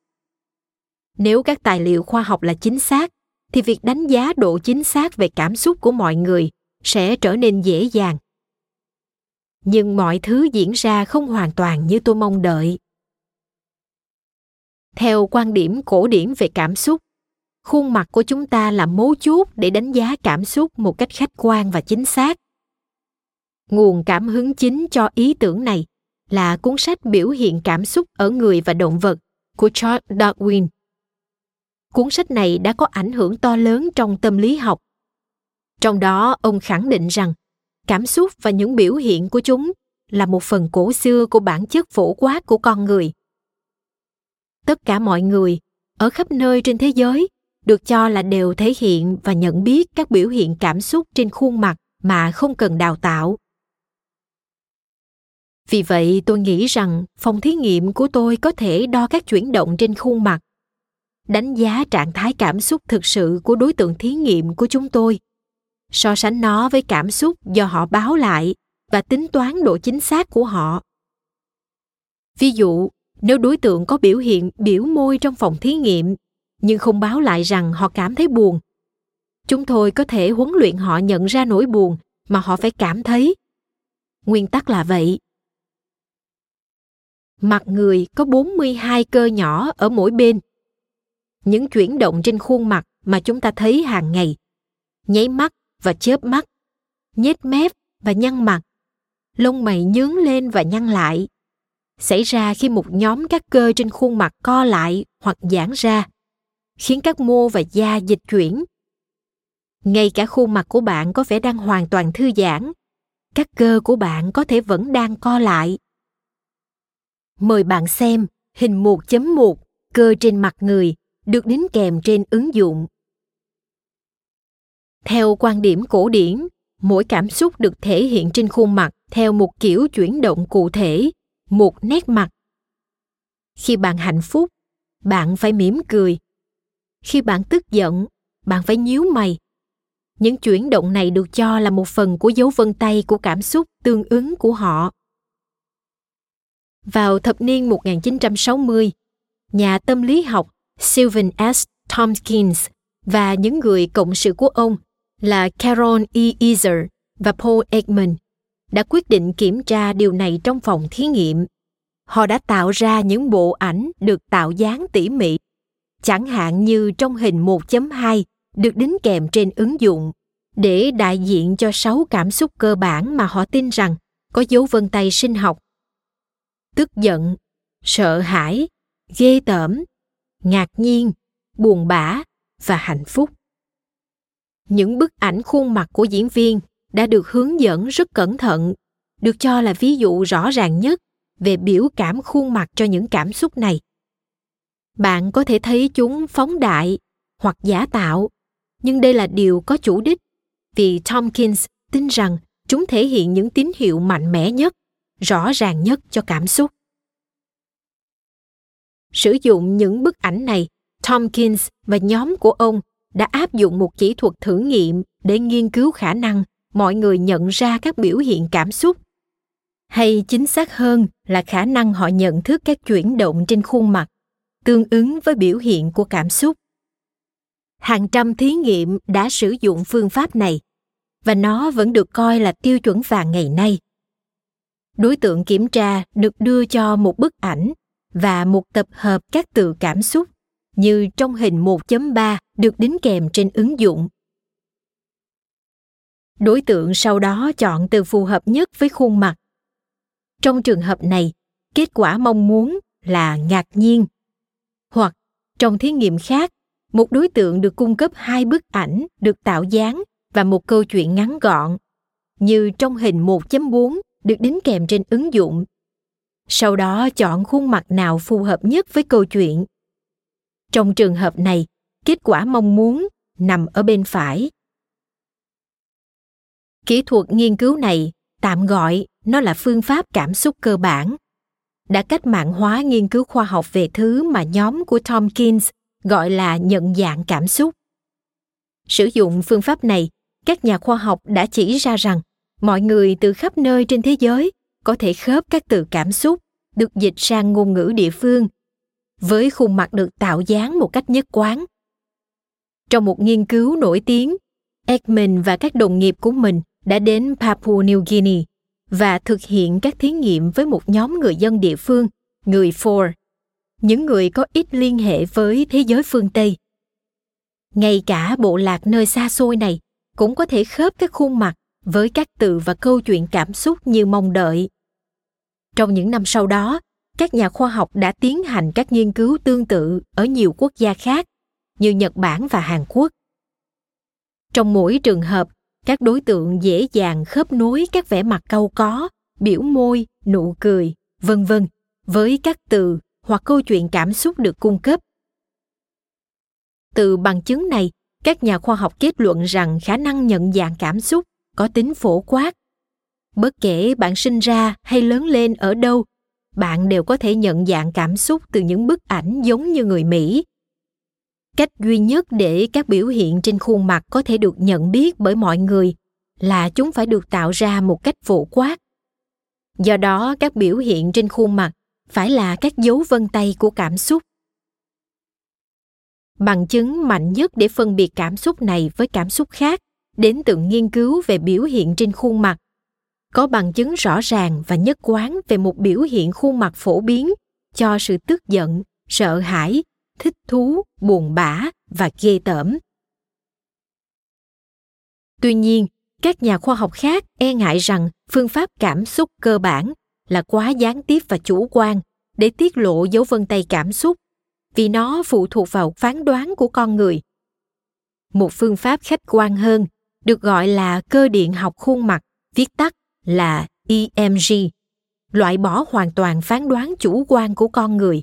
nếu các tài liệu khoa học là chính xác thì việc đánh giá độ chính xác về cảm xúc của mọi người sẽ trở nên dễ dàng. Nhưng mọi thứ diễn ra không hoàn toàn như tôi mong đợi. Theo quan điểm cổ điển về cảm xúc, khuôn mặt của chúng ta là mấu chốt để đánh giá cảm xúc một cách khách quan và chính xác. Nguồn cảm hứng chính cho ý tưởng này là cuốn sách Biểu hiện cảm xúc ở người và động vật của Charles Darwin. Cuốn sách này đã có ảnh hưởng to lớn trong tâm lý học. Trong đó, ông khẳng định rằng cảm xúc và những biểu hiện của chúng là một phần cổ xưa của bản chất phổ quát của con người. Tất cả mọi người ở khắp nơi trên thế giới được cho là đều thể hiện và nhận biết các biểu hiện cảm xúc trên khuôn mặt mà không cần đào tạo vì vậy tôi nghĩ rằng phòng thí nghiệm của tôi có thể đo các chuyển động trên khuôn mặt đánh giá trạng thái cảm xúc thực sự của đối tượng thí nghiệm của chúng tôi. So sánh nó với cảm xúc do họ báo lại và tính toán độ chính xác của họ. Ví dụ, nếu đối tượng có biểu hiện biểu môi trong phòng thí nghiệm, nhưng không báo lại rằng họ cảm thấy buồn, chúng tôi có thể huấn luyện họ nhận ra nỗi buồn mà họ phải cảm thấy. Nguyên tắc là vậy. Mặt người có 42 cơ nhỏ ở mỗi bên. Những chuyển động trên khuôn mặt mà chúng ta thấy hàng ngày, nháy mắt và chớp mắt, nhếch mép và nhăn mặt, lông mày nhướng lên và nhăn lại, xảy ra khi một nhóm các cơ trên khuôn mặt co lại hoặc giãn ra, khiến các mô và da dịch chuyển. Ngay cả khuôn mặt của bạn có vẻ đang hoàn toàn thư giãn, các cơ của bạn có thể vẫn đang co lại. Mời bạn xem hình 1.1 cơ trên mặt người được đính kèm trên ứng dụng. Theo quan điểm cổ điển, mỗi cảm xúc được thể hiện trên khuôn mặt theo một kiểu chuyển động cụ thể, một nét mặt. Khi bạn hạnh phúc, bạn phải mỉm cười. Khi bạn tức giận, bạn phải nhíu mày. Những chuyển động này được cho là một phần của dấu vân tay của cảm xúc tương ứng của họ. Vào thập niên 1960, nhà tâm lý học Sylvan S. Tompkins và những người cộng sự của ông là Carol E. Ezer và Paul Ekman đã quyết định kiểm tra điều này trong phòng thí nghiệm. Họ đã tạo ra những bộ ảnh được tạo dáng tỉ mỉ, chẳng hạn như trong hình 1.2 được đính kèm trên ứng dụng, để đại diện cho sáu cảm xúc cơ bản mà họ tin rằng có dấu vân tay sinh học tức giận sợ hãi ghê tởm ngạc nhiên, buồn bã và hạnh phúc. Những bức ảnh khuôn mặt của diễn viên đã được hướng dẫn rất cẩn thận, được cho là ví dụ rõ ràng nhất về biểu cảm khuôn mặt cho những cảm xúc này. Bạn có thể thấy chúng phóng đại hoặc giả tạo, nhưng đây là điều có chủ đích, vì Tomkins tin rằng chúng thể hiện những tín hiệu mạnh mẽ nhất, rõ ràng nhất cho cảm xúc sử dụng những bức ảnh này, tompkins và nhóm của ông đã áp dụng một kỹ thuật thử nghiệm để nghiên cứu khả năng mọi người nhận ra các biểu hiện cảm xúc. Hay chính xác hơn là khả năng họ nhận thức các chuyển động trên khuôn mặt, tương ứng với biểu hiện của cảm xúc. Hàng trăm thí nghiệm đã sử dụng phương pháp này, và nó vẫn được coi là tiêu chuẩn vàng ngày nay. Đối tượng kiểm tra được đưa cho một bức ảnh và một tập hợp các từ cảm xúc như trong hình 1.3 được đính kèm trên ứng dụng. Đối tượng sau đó chọn từ phù hợp nhất với khuôn mặt. Trong trường hợp này, kết quả mong muốn là ngạc nhiên. Hoặc trong thí nghiệm khác, một đối tượng được cung cấp hai bức ảnh được tạo dáng và một câu chuyện ngắn gọn, như trong hình 1.4 được đính kèm trên ứng dụng. Sau đó chọn khuôn mặt nào phù hợp nhất với câu chuyện. Trong trường hợp này, kết quả mong muốn nằm ở bên phải. Kỹ thuật nghiên cứu này tạm gọi nó là phương pháp cảm xúc cơ bản đã cách mạng hóa nghiên cứu khoa học về thứ mà nhóm của Tomkins gọi là nhận dạng cảm xúc. Sử dụng phương pháp này, các nhà khoa học đã chỉ ra rằng mọi người từ khắp nơi trên thế giới có thể khớp các từ cảm xúc được dịch sang ngôn ngữ địa phương với khuôn mặt được tạo dáng một cách nhất quán trong một nghiên cứu nổi tiếng Ekman và các đồng nghiệp của mình đã đến Papua New Guinea và thực hiện các thí nghiệm với một nhóm người dân địa phương, người For, những người có ít liên hệ với thế giới phương Tây. Ngay cả bộ lạc nơi xa xôi này cũng có thể khớp các khuôn mặt với các từ và câu chuyện cảm xúc như mong đợi. Trong những năm sau đó, các nhà khoa học đã tiến hành các nghiên cứu tương tự ở nhiều quốc gia khác như Nhật Bản và Hàn Quốc. Trong mỗi trường hợp, các đối tượng dễ dàng khớp nối các vẻ mặt câu có, biểu môi, nụ cười, vân vân với các từ hoặc câu chuyện cảm xúc được cung cấp. Từ bằng chứng này, các nhà khoa học kết luận rằng khả năng nhận dạng cảm xúc có tính phổ quát. Bất kể bạn sinh ra hay lớn lên ở đâu, bạn đều có thể nhận dạng cảm xúc từ những bức ảnh giống như người Mỹ. Cách duy nhất để các biểu hiện trên khuôn mặt có thể được nhận biết bởi mọi người là chúng phải được tạo ra một cách phổ quát. Do đó, các biểu hiện trên khuôn mặt phải là các dấu vân tay của cảm xúc bằng chứng mạnh nhất để phân biệt cảm xúc này với cảm xúc khác đến từ nghiên cứu về biểu hiện trên khuôn mặt có bằng chứng rõ ràng và nhất quán về một biểu hiện khuôn mặt phổ biến cho sự tức giận, sợ hãi, thích thú, buồn bã và ghê tởm. Tuy nhiên, các nhà khoa học khác e ngại rằng phương pháp cảm xúc cơ bản là quá gián tiếp và chủ quan để tiết lộ dấu vân tay cảm xúc, vì nó phụ thuộc vào phán đoán của con người. Một phương pháp khách quan hơn được gọi là cơ điện học khuôn mặt viết tắt là emg loại bỏ hoàn toàn phán đoán chủ quan của con người.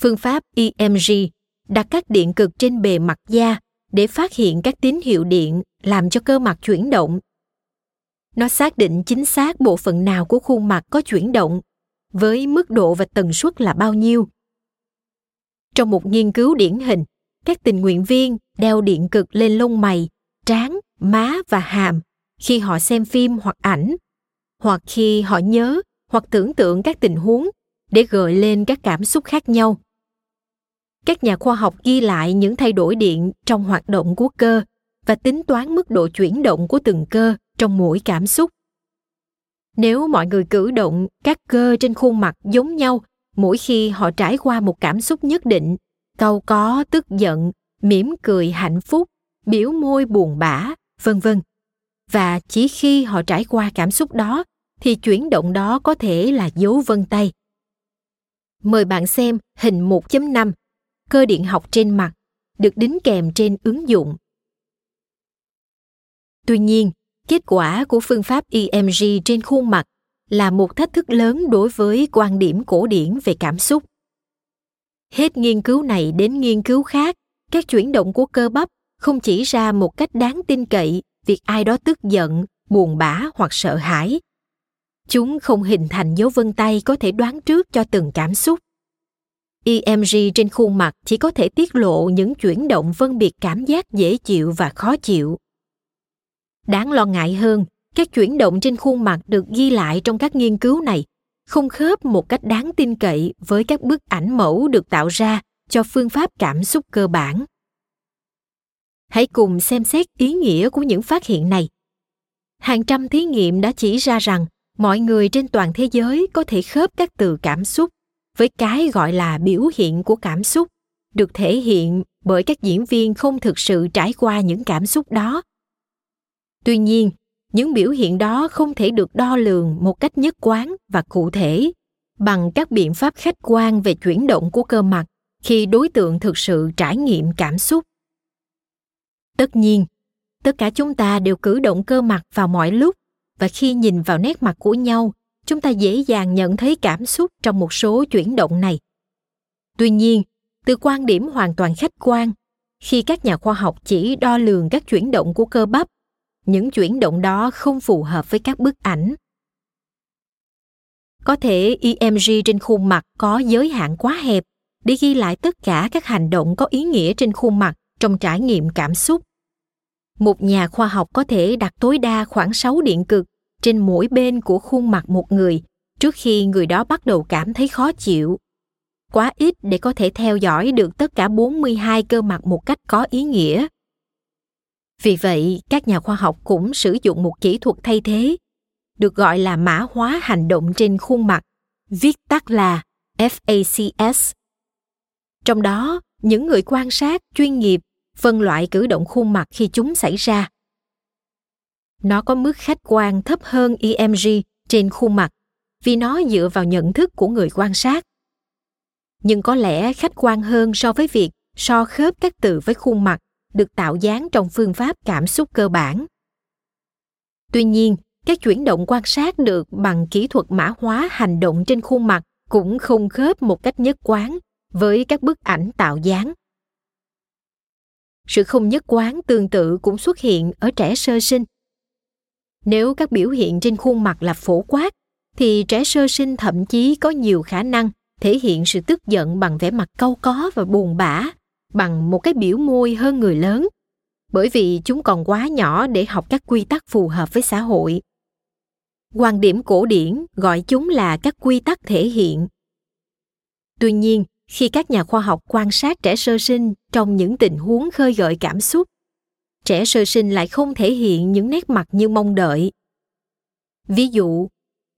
Phương pháp emg đặt các điện cực trên bề mặt da để phát hiện các tín hiệu điện, làm cho cơ mặt chuyển động. Nó xác định chính xác bộ phận nào của khuôn mặt có chuyển động, với mức độ và tần suất là bao nhiêu. Trong một nghiên cứu điển hình, các tình nguyện viên đeo điện cực lên lông mày, trán, má và hàm khi họ xem phim hoặc ảnh, hoặc khi họ nhớ hoặc tưởng tượng các tình huống để gợi lên các cảm xúc khác nhau. Các nhà khoa học ghi lại những thay đổi điện trong hoạt động của cơ và tính toán mức độ chuyển động của từng cơ trong mỗi cảm xúc. Nếu mọi người cử động các cơ trên khuôn mặt giống nhau mỗi khi họ trải qua một cảm xúc nhất định cau có, tức giận, mỉm cười, hạnh phúc, biểu môi buồn bã, vân vân và chỉ khi họ trải qua cảm xúc đó thì chuyển động đó có thể là dấu vân tay. Mời bạn xem hình 1.5, cơ điện học trên mặt, được đính kèm trên ứng dụng. Tuy nhiên, kết quả của phương pháp EMG trên khuôn mặt là một thách thức lớn đối với quan điểm cổ điển về cảm xúc. Hết nghiên cứu này đến nghiên cứu khác, các chuyển động của cơ bắp không chỉ ra một cách đáng tin cậy việc ai đó tức giận, buồn bã hoặc sợ hãi. Chúng không hình thành dấu vân tay có thể đoán trước cho từng cảm xúc. EMG trên khuôn mặt chỉ có thể tiết lộ những chuyển động phân biệt cảm giác dễ chịu và khó chịu. Đáng lo ngại hơn, các chuyển động trên khuôn mặt được ghi lại trong các nghiên cứu này không khớp một cách đáng tin cậy với các bức ảnh mẫu được tạo ra cho phương pháp cảm xúc cơ bản hãy cùng xem xét ý nghĩa của những phát hiện này. Hàng trăm thí nghiệm đã chỉ ra rằng, mọi người trên toàn thế giới có thể khớp các từ cảm xúc với cái gọi là biểu hiện của cảm xúc, được thể hiện bởi các diễn viên không thực sự trải qua những cảm xúc đó. Tuy nhiên, những biểu hiện đó không thể được đo lường một cách nhất quán và cụ thể bằng các biện pháp khách quan về chuyển động của cơ mặt khi đối tượng thực sự trải nghiệm cảm xúc tất nhiên, tất cả chúng ta đều cử động cơ mặt vào mọi lúc, và khi nhìn vào nét mặt của nhau, chúng ta dễ dàng nhận thấy cảm xúc trong một số chuyển động này. Tuy nhiên, từ quan điểm hoàn toàn khách quan, khi các nhà khoa học chỉ đo lường các chuyển động của cơ bắp, những chuyển động đó không phù hợp với các bức ảnh. Có thể emg trên khuôn mặt có giới hạn quá hẹp để ghi lại tất cả các hành động có ý nghĩa trên khuôn mặt trong trải nghiệm cảm xúc. Một nhà khoa học có thể đặt tối đa khoảng 6 điện cực trên mỗi bên của khuôn mặt một người trước khi người đó bắt đầu cảm thấy khó chịu. Quá ít để có thể theo dõi được tất cả 42 cơ mặt một cách có ý nghĩa. Vì vậy, các nhà khoa học cũng sử dụng một kỹ thuật thay thế, được gọi là mã hóa hành động trên khuôn mặt, viết tắt là FACS. Trong đó, những người quan sát chuyên nghiệp phân loại cử động khuôn mặt khi chúng xảy ra. Nó có mức khách quan thấp hơn EMG trên khuôn mặt, vì nó dựa vào nhận thức của người quan sát. Nhưng có lẽ khách quan hơn so với việc so khớp các từ với khuôn mặt được tạo dáng trong phương pháp cảm xúc cơ bản. Tuy nhiên, các chuyển động quan sát được bằng kỹ thuật mã hóa hành động trên khuôn mặt cũng không khớp một cách nhất quán với các bức ảnh tạo dáng sự không nhất quán tương tự cũng xuất hiện ở trẻ sơ sinh. Nếu các biểu hiện trên khuôn mặt là phổ quát, thì trẻ sơ sinh thậm chí có nhiều khả năng thể hiện sự tức giận bằng vẻ mặt cau có và buồn bã, bằng một cái biểu môi hơn người lớn. Bởi vì chúng còn quá nhỏ để học các quy tắc phù hợp với xã hội. Quan điểm cổ điển gọi chúng là các quy tắc thể hiện. Tuy nhiên khi các nhà khoa học quan sát trẻ sơ sinh trong những tình huống khơi gợi cảm xúc. Trẻ sơ sinh lại không thể hiện những nét mặt như mong đợi. Ví dụ,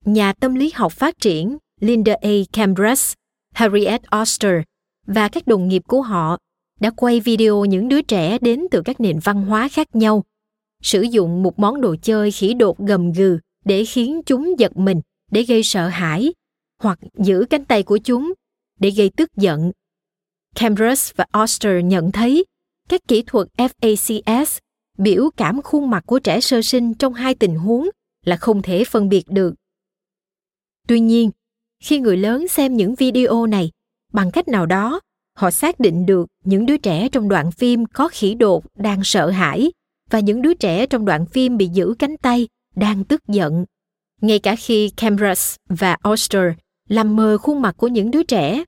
nhà tâm lý học phát triển linda a. Cambras, harriet oster và các đồng nghiệp của họ đã quay video những đứa trẻ đến từ các nền văn hóa khác nhau, sử dụng một món đồ chơi khỉ đột gầm gừ để khiến chúng giật mình, để gây sợ hãi hoặc giữ cánh tay của chúng để gây tức giận. Cambridge và Oster nhận thấy các kỹ thuật FACS biểu cảm khuôn mặt của trẻ sơ sinh trong hai tình huống là không thể phân biệt được. Tuy nhiên, khi người lớn xem những video này, bằng cách nào đó, họ xác định được những đứa trẻ trong đoạn phim có khỉ đột đang sợ hãi và những đứa trẻ trong đoạn phim bị giữ cánh tay đang tức giận. Ngay cả khi Cambridge và Oster làm mờ khuôn mặt của những đứa trẻ.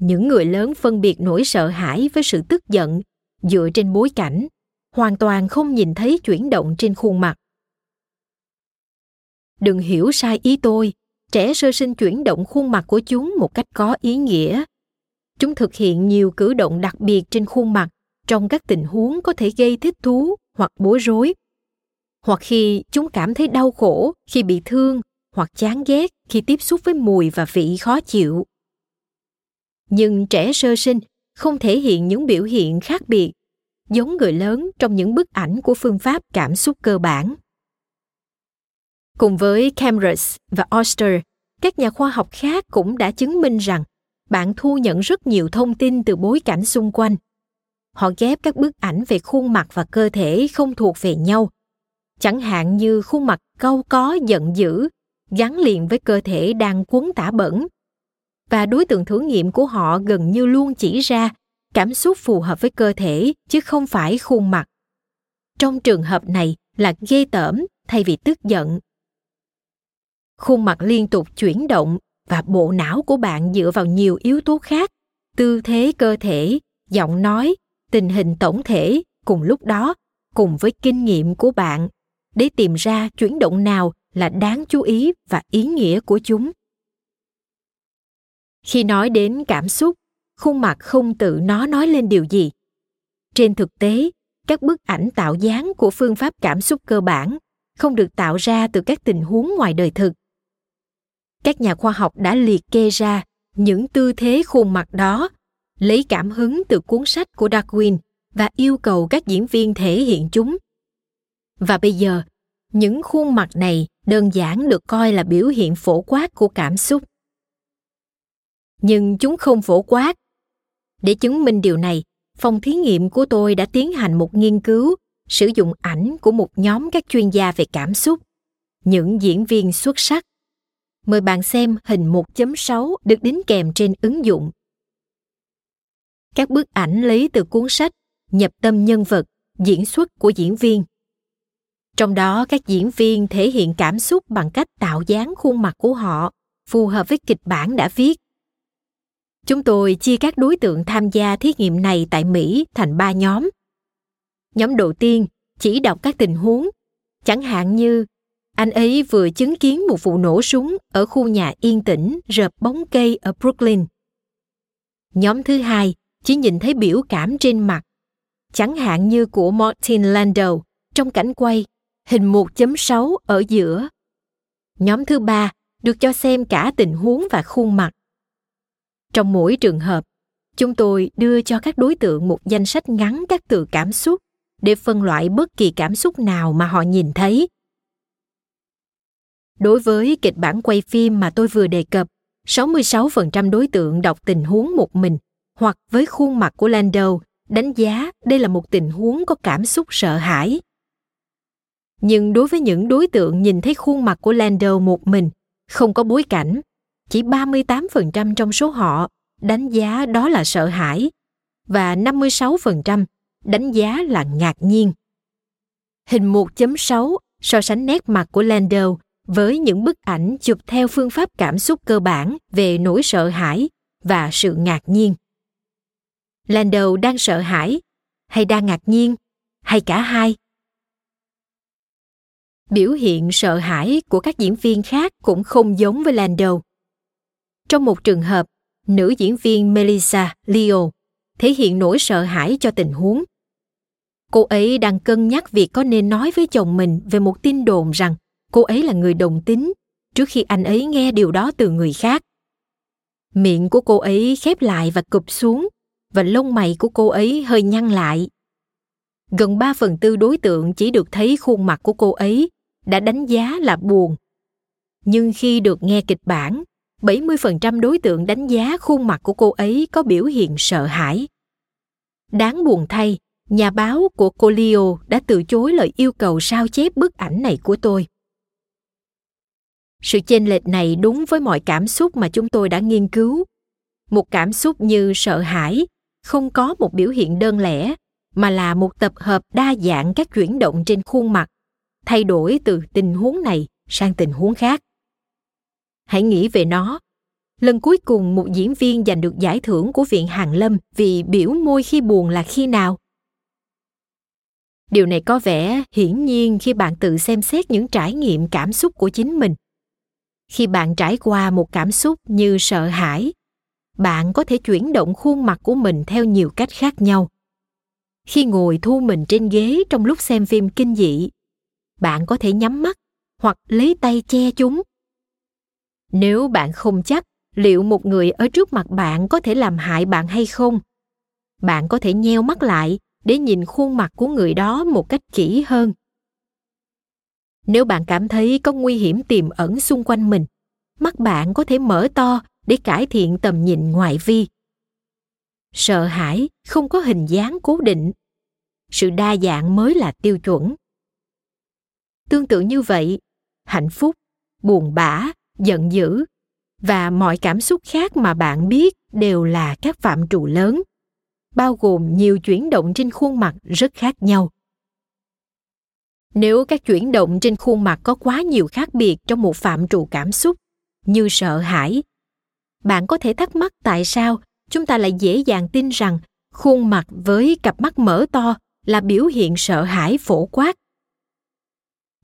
Những người lớn phân biệt nỗi sợ hãi với sự tức giận dựa trên bối cảnh, hoàn toàn không nhìn thấy chuyển động trên khuôn mặt. Đừng hiểu sai ý tôi, trẻ sơ sinh chuyển động khuôn mặt của chúng một cách có ý nghĩa. Chúng thực hiện nhiều cử động đặc biệt trên khuôn mặt trong các tình huống có thể gây thích thú hoặc bối rối hoặc khi chúng cảm thấy đau khổ khi bị thương hoặc chán ghét khi tiếp xúc với mùi và vị khó chịu. Nhưng trẻ sơ sinh không thể hiện những biểu hiện khác biệt giống người lớn trong những bức ảnh của phương pháp cảm xúc cơ bản. Cùng với cameras và Oster, các nhà khoa học khác cũng đã chứng minh rằng bạn thu nhận rất nhiều thông tin từ bối cảnh xung quanh. Họ ghép các bức ảnh về khuôn mặt và cơ thể không thuộc về nhau. Chẳng hạn như khuôn mặt cau có giận dữ gắn liền với cơ thể đang cuốn tả bẩn. Và đối tượng thử nghiệm của họ gần như luôn chỉ ra cảm xúc phù hợp với cơ thể, chứ không phải khuôn mặt. Trong trường hợp này là ghê tởm thay vì tức giận. Khuôn mặt liên tục chuyển động và bộ não của bạn dựa vào nhiều yếu tố khác, tư thế cơ thể, giọng nói, tình hình tổng thể, cùng lúc đó, cùng với kinh nghiệm của bạn, để tìm ra chuyển động nào là đáng chú ý và ý nghĩa của chúng. Khi nói đến cảm xúc, khuôn mặt không tự nó nói lên điều gì. Trên thực tế, các bức ảnh tạo dáng của phương pháp cảm xúc cơ bản không được tạo ra từ các tình huống ngoài đời thực. Các nhà khoa học đã liệt kê ra những tư thế khuôn mặt đó, lấy cảm hứng từ cuốn sách của darwin và yêu cầu các diễn viên thể hiện chúng. Và bây giờ những khuôn mặt này đơn giản được coi là biểu hiện phổ quát của cảm xúc. Nhưng chúng không phổ quát. Để chứng minh điều này, phòng thí nghiệm của tôi đã tiến hành một nghiên cứu, sử dụng ảnh của một nhóm các chuyên gia về cảm xúc. Những diễn viên xuất sắc. Mời bạn xem hình 1.6 được đính kèm trên ứng dụng. Các bức ảnh lấy từ cuốn sách nhập tâm nhân vật, diễn xuất của diễn viên trong đó, các diễn viên thể hiện cảm xúc bằng cách tạo dáng khuôn mặt của họ, phù hợp với kịch bản đã viết. Chúng tôi chia các đối tượng tham gia thí nghiệm này tại mỹ thành ba nhóm. Nhóm đầu tiên, chỉ đọc các tình huống. Chẳng hạn như, anh ấy vừa chứng kiến một vụ nổ súng ở khu nhà yên tĩnh, rợp bóng cây ở brooklyn. Nhóm thứ hai, chỉ nhìn thấy biểu cảm trên mặt. Chẳng hạn như của martin landau, trong cảnh quay hình 1.6 ở giữa. Nhóm thứ ba được cho xem cả tình huống và khuôn mặt. Trong mỗi trường hợp, chúng tôi đưa cho các đối tượng một danh sách ngắn các từ cảm xúc để phân loại bất kỳ cảm xúc nào mà họ nhìn thấy. Đối với kịch bản quay phim mà tôi vừa đề cập, 66% đối tượng đọc tình huống một mình hoặc với khuôn mặt của Lando đánh giá đây là một tình huống có cảm xúc sợ hãi. Nhưng đối với những đối tượng nhìn thấy khuôn mặt của Lando một mình, không có bối cảnh, chỉ 38% trong số họ đánh giá đó là sợ hãi và 56% đánh giá là ngạc nhiên. Hình 1.6 so sánh nét mặt của Lando với những bức ảnh chụp theo phương pháp cảm xúc cơ bản về nỗi sợ hãi và sự ngạc nhiên. Lando đang sợ hãi hay đang ngạc nhiên hay cả hai? Biểu hiện sợ hãi của các diễn viên khác cũng không giống với Lando. Trong một trường hợp, nữ diễn viên Melissa Leo thể hiện nỗi sợ hãi cho tình huống. Cô ấy đang cân nhắc việc có nên nói với chồng mình về một tin đồn rằng cô ấy là người đồng tính trước khi anh ấy nghe điều đó từ người khác. Miệng của cô ấy khép lại và cụp xuống và lông mày của cô ấy hơi nhăn lại. Gần 3 phần tư đối tượng chỉ được thấy khuôn mặt của cô ấy đã đánh giá là buồn. Nhưng khi được nghe kịch bản, 70% đối tượng đánh giá khuôn mặt của cô ấy có biểu hiện sợ hãi. Đáng buồn thay, nhà báo của cô Leo đã từ chối lời yêu cầu sao chép bức ảnh này của tôi. Sự chênh lệch này đúng với mọi cảm xúc mà chúng tôi đã nghiên cứu. Một cảm xúc như sợ hãi không có một biểu hiện đơn lẻ mà là một tập hợp đa dạng các chuyển động trên khuôn mặt. Thay đổi từ tình huống này sang tình huống khác. Hãy nghĩ về nó. Lần cuối cùng một diễn viên giành được giải thưởng của viện hàn lâm vì biểu môi khi buồn là khi nào? Điều này có vẻ hiển nhiên khi bạn tự xem xét những trải nghiệm cảm xúc của chính mình. Khi bạn trải qua một cảm xúc như sợ hãi, bạn có thể chuyển động khuôn mặt của mình theo nhiều cách khác nhau khi ngồi thu mình trên ghế trong lúc xem phim kinh dị. Bạn có thể nhắm mắt hoặc lấy tay che chúng. Nếu bạn không chắc liệu một người ở trước mặt bạn có thể làm hại bạn hay không, bạn có thể nheo mắt lại để nhìn khuôn mặt của người đó một cách kỹ hơn. Nếu bạn cảm thấy có nguy hiểm tiềm ẩn xung quanh mình, mắt bạn có thể mở to để cải thiện tầm nhìn ngoại vi sợ hãi, không có hình dáng cố định. Sự đa dạng mới là tiêu chuẩn. Tương tự như vậy, hạnh phúc, buồn bã, giận dữ và mọi cảm xúc khác mà bạn biết đều là các phạm trù lớn, bao gồm nhiều chuyển động trên khuôn mặt rất khác nhau. Nếu các chuyển động trên khuôn mặt có quá nhiều khác biệt trong một phạm trù cảm xúc như sợ hãi, bạn có thể thắc mắc tại sao chúng ta lại dễ dàng tin rằng khuôn mặt với cặp mắt mở to là biểu hiện sợ hãi phổ quát.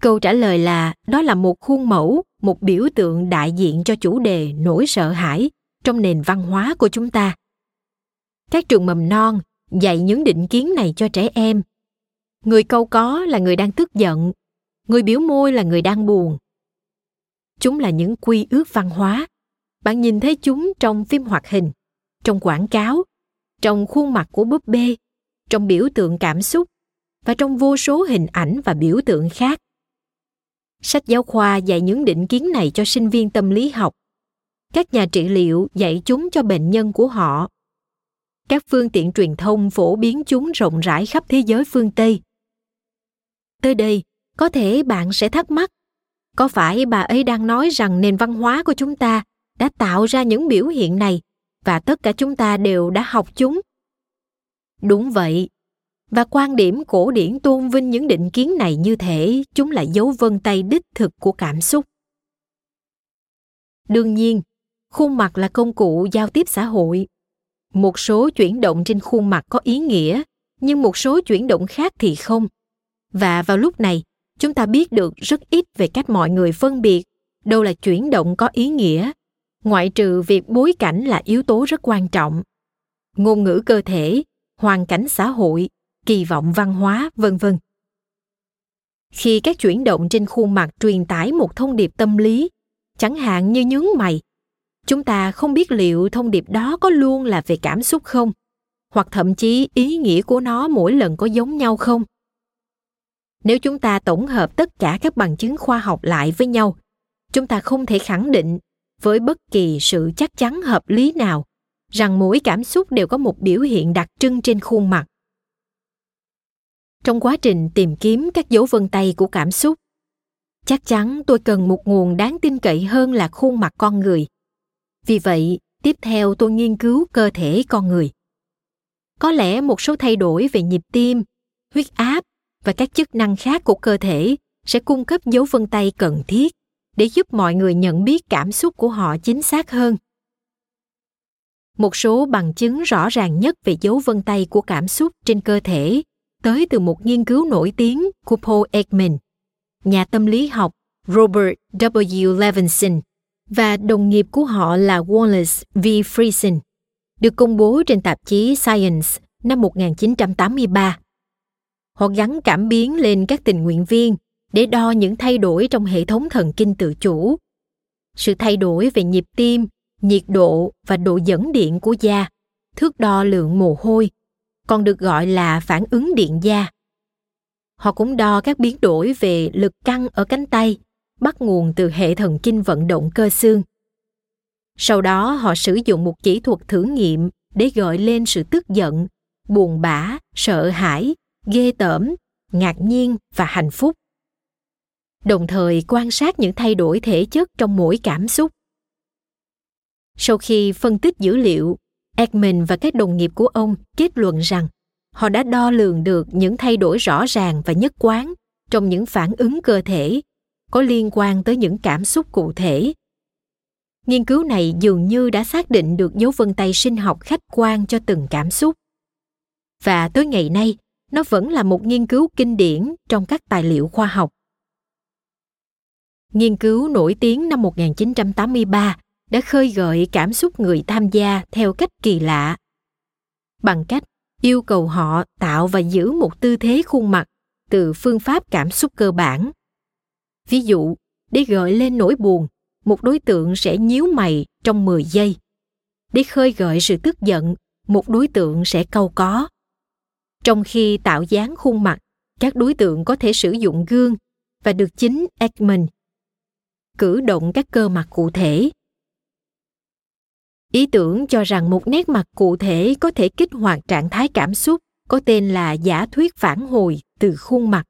Câu trả lời là, đó là một khuôn mẫu, một biểu tượng đại diện cho chủ đề nỗi sợ hãi trong nền văn hóa của chúng ta. Các trường mầm non dạy những định kiến này cho trẻ em. Người câu có là người đang tức giận, người biểu môi là người đang buồn. Chúng là những quy ước văn hóa. Bạn nhìn thấy chúng trong phim hoạt hình trong quảng cáo, trong khuôn mặt của búp bê, trong biểu tượng cảm xúc và trong vô số hình ảnh và biểu tượng khác. Sách giáo khoa dạy những định kiến này cho sinh viên tâm lý học. Các nhà trị liệu dạy chúng cho bệnh nhân của họ. Các phương tiện truyền thông phổ biến chúng rộng rãi khắp thế giới phương tây. Tới đây, có thể bạn sẽ thắc mắc, có phải bà ấy đang nói rằng nền văn hóa của chúng ta đã tạo ra những biểu hiện này và tất cả chúng ta đều đã học chúng. Đúng vậy. Và quan điểm cổ điển tôn vinh những định kiến này như thể chúng là dấu vân tay đích thực của cảm xúc. Đương nhiên, khuôn mặt là công cụ giao tiếp xã hội. Một số chuyển động trên khuôn mặt có ý nghĩa, nhưng một số chuyển động khác thì không. Và vào lúc này, chúng ta biết được rất ít về cách mọi người phân biệt, đâu là chuyển động có ý nghĩa ngoại trừ việc bối cảnh là yếu tố rất quan trọng. Ngôn ngữ cơ thể, hoàn cảnh xã hội, kỳ vọng văn hóa, vân vân. Khi các chuyển động trên khuôn mặt truyền tải một thông điệp tâm lý, chẳng hạn như nhướng mày, chúng ta không biết liệu thông điệp đó có luôn là về cảm xúc không, hoặc thậm chí ý nghĩa của nó mỗi lần có giống nhau không. Nếu chúng ta tổng hợp tất cả các bằng chứng khoa học lại với nhau, chúng ta không thể khẳng định với bất kỳ sự chắc chắn hợp lý nào rằng mỗi cảm xúc đều có một biểu hiện đặc trưng trên khuôn mặt. Trong quá trình tìm kiếm các dấu vân tay của cảm xúc, chắc chắn tôi cần một nguồn đáng tin cậy hơn là khuôn mặt con người. Vì vậy, tiếp theo tôi nghiên cứu cơ thể con người. Có lẽ một số thay đổi về nhịp tim, huyết áp và các chức năng khác của cơ thể sẽ cung cấp dấu vân tay cần thiết để giúp mọi người nhận biết cảm xúc của họ chính xác hơn một số bằng chứng rõ ràng nhất về dấu vân tay của cảm xúc trên cơ thể tới từ một nghiên cứu nổi tiếng của Paul Ekman, nhà tâm lý học Robert W. Levinson và đồng nghiệp của họ là Wallace V. Friesen, được công bố trên tạp chí Science năm 1983. Họ gắn cảm biến lên các tình nguyện viên để đo những thay đổi trong hệ thống thần kinh tự chủ. Sự thay đổi về nhịp tim, nhiệt độ và độ dẫn điện của da, thước đo lượng mồ hôi, còn được gọi là phản ứng điện da. Họ cũng đo các biến đổi về lực căng ở cánh tay, bắt nguồn từ hệ thần kinh vận động cơ xương. Sau đó họ sử dụng một kỹ thuật thử nghiệm để gợi lên sự tức giận, buồn bã, sợ hãi, ghê tởm, ngạc nhiên và hạnh phúc. Đồng thời quan sát những thay đổi thể chất trong mỗi cảm xúc. Sau khi phân tích dữ liệu, Ekman và các đồng nghiệp của ông kết luận rằng họ đã đo lường được những thay đổi rõ ràng và nhất quán trong những phản ứng cơ thể có liên quan tới những cảm xúc cụ thể nghiên cứu này dường như đã xác định được dấu vân tay sinh học khách quan cho từng cảm xúc và tới ngày nay nó vẫn là một nghiên cứu kinh điển trong các tài liệu khoa học. Nghiên cứu nổi tiếng năm 1983 đã khơi gợi cảm xúc người tham gia theo cách kỳ lạ. Bằng cách yêu cầu họ tạo và giữ một tư thế khuôn mặt từ phương pháp cảm xúc cơ bản. Ví dụ, để gợi lên nỗi buồn, một đối tượng sẽ nhíu mày trong 10 giây. Để khơi gợi sự tức giận, một đối tượng sẽ câu có. Trong khi tạo dáng khuôn mặt, các đối tượng có thể sử dụng gương và được chính Ekman cử động các cơ mặt cụ thể. Ý tưởng cho rằng một nét mặt cụ thể có thể kích hoạt trạng thái cảm xúc có tên là giả thuyết phản hồi từ khuôn mặt.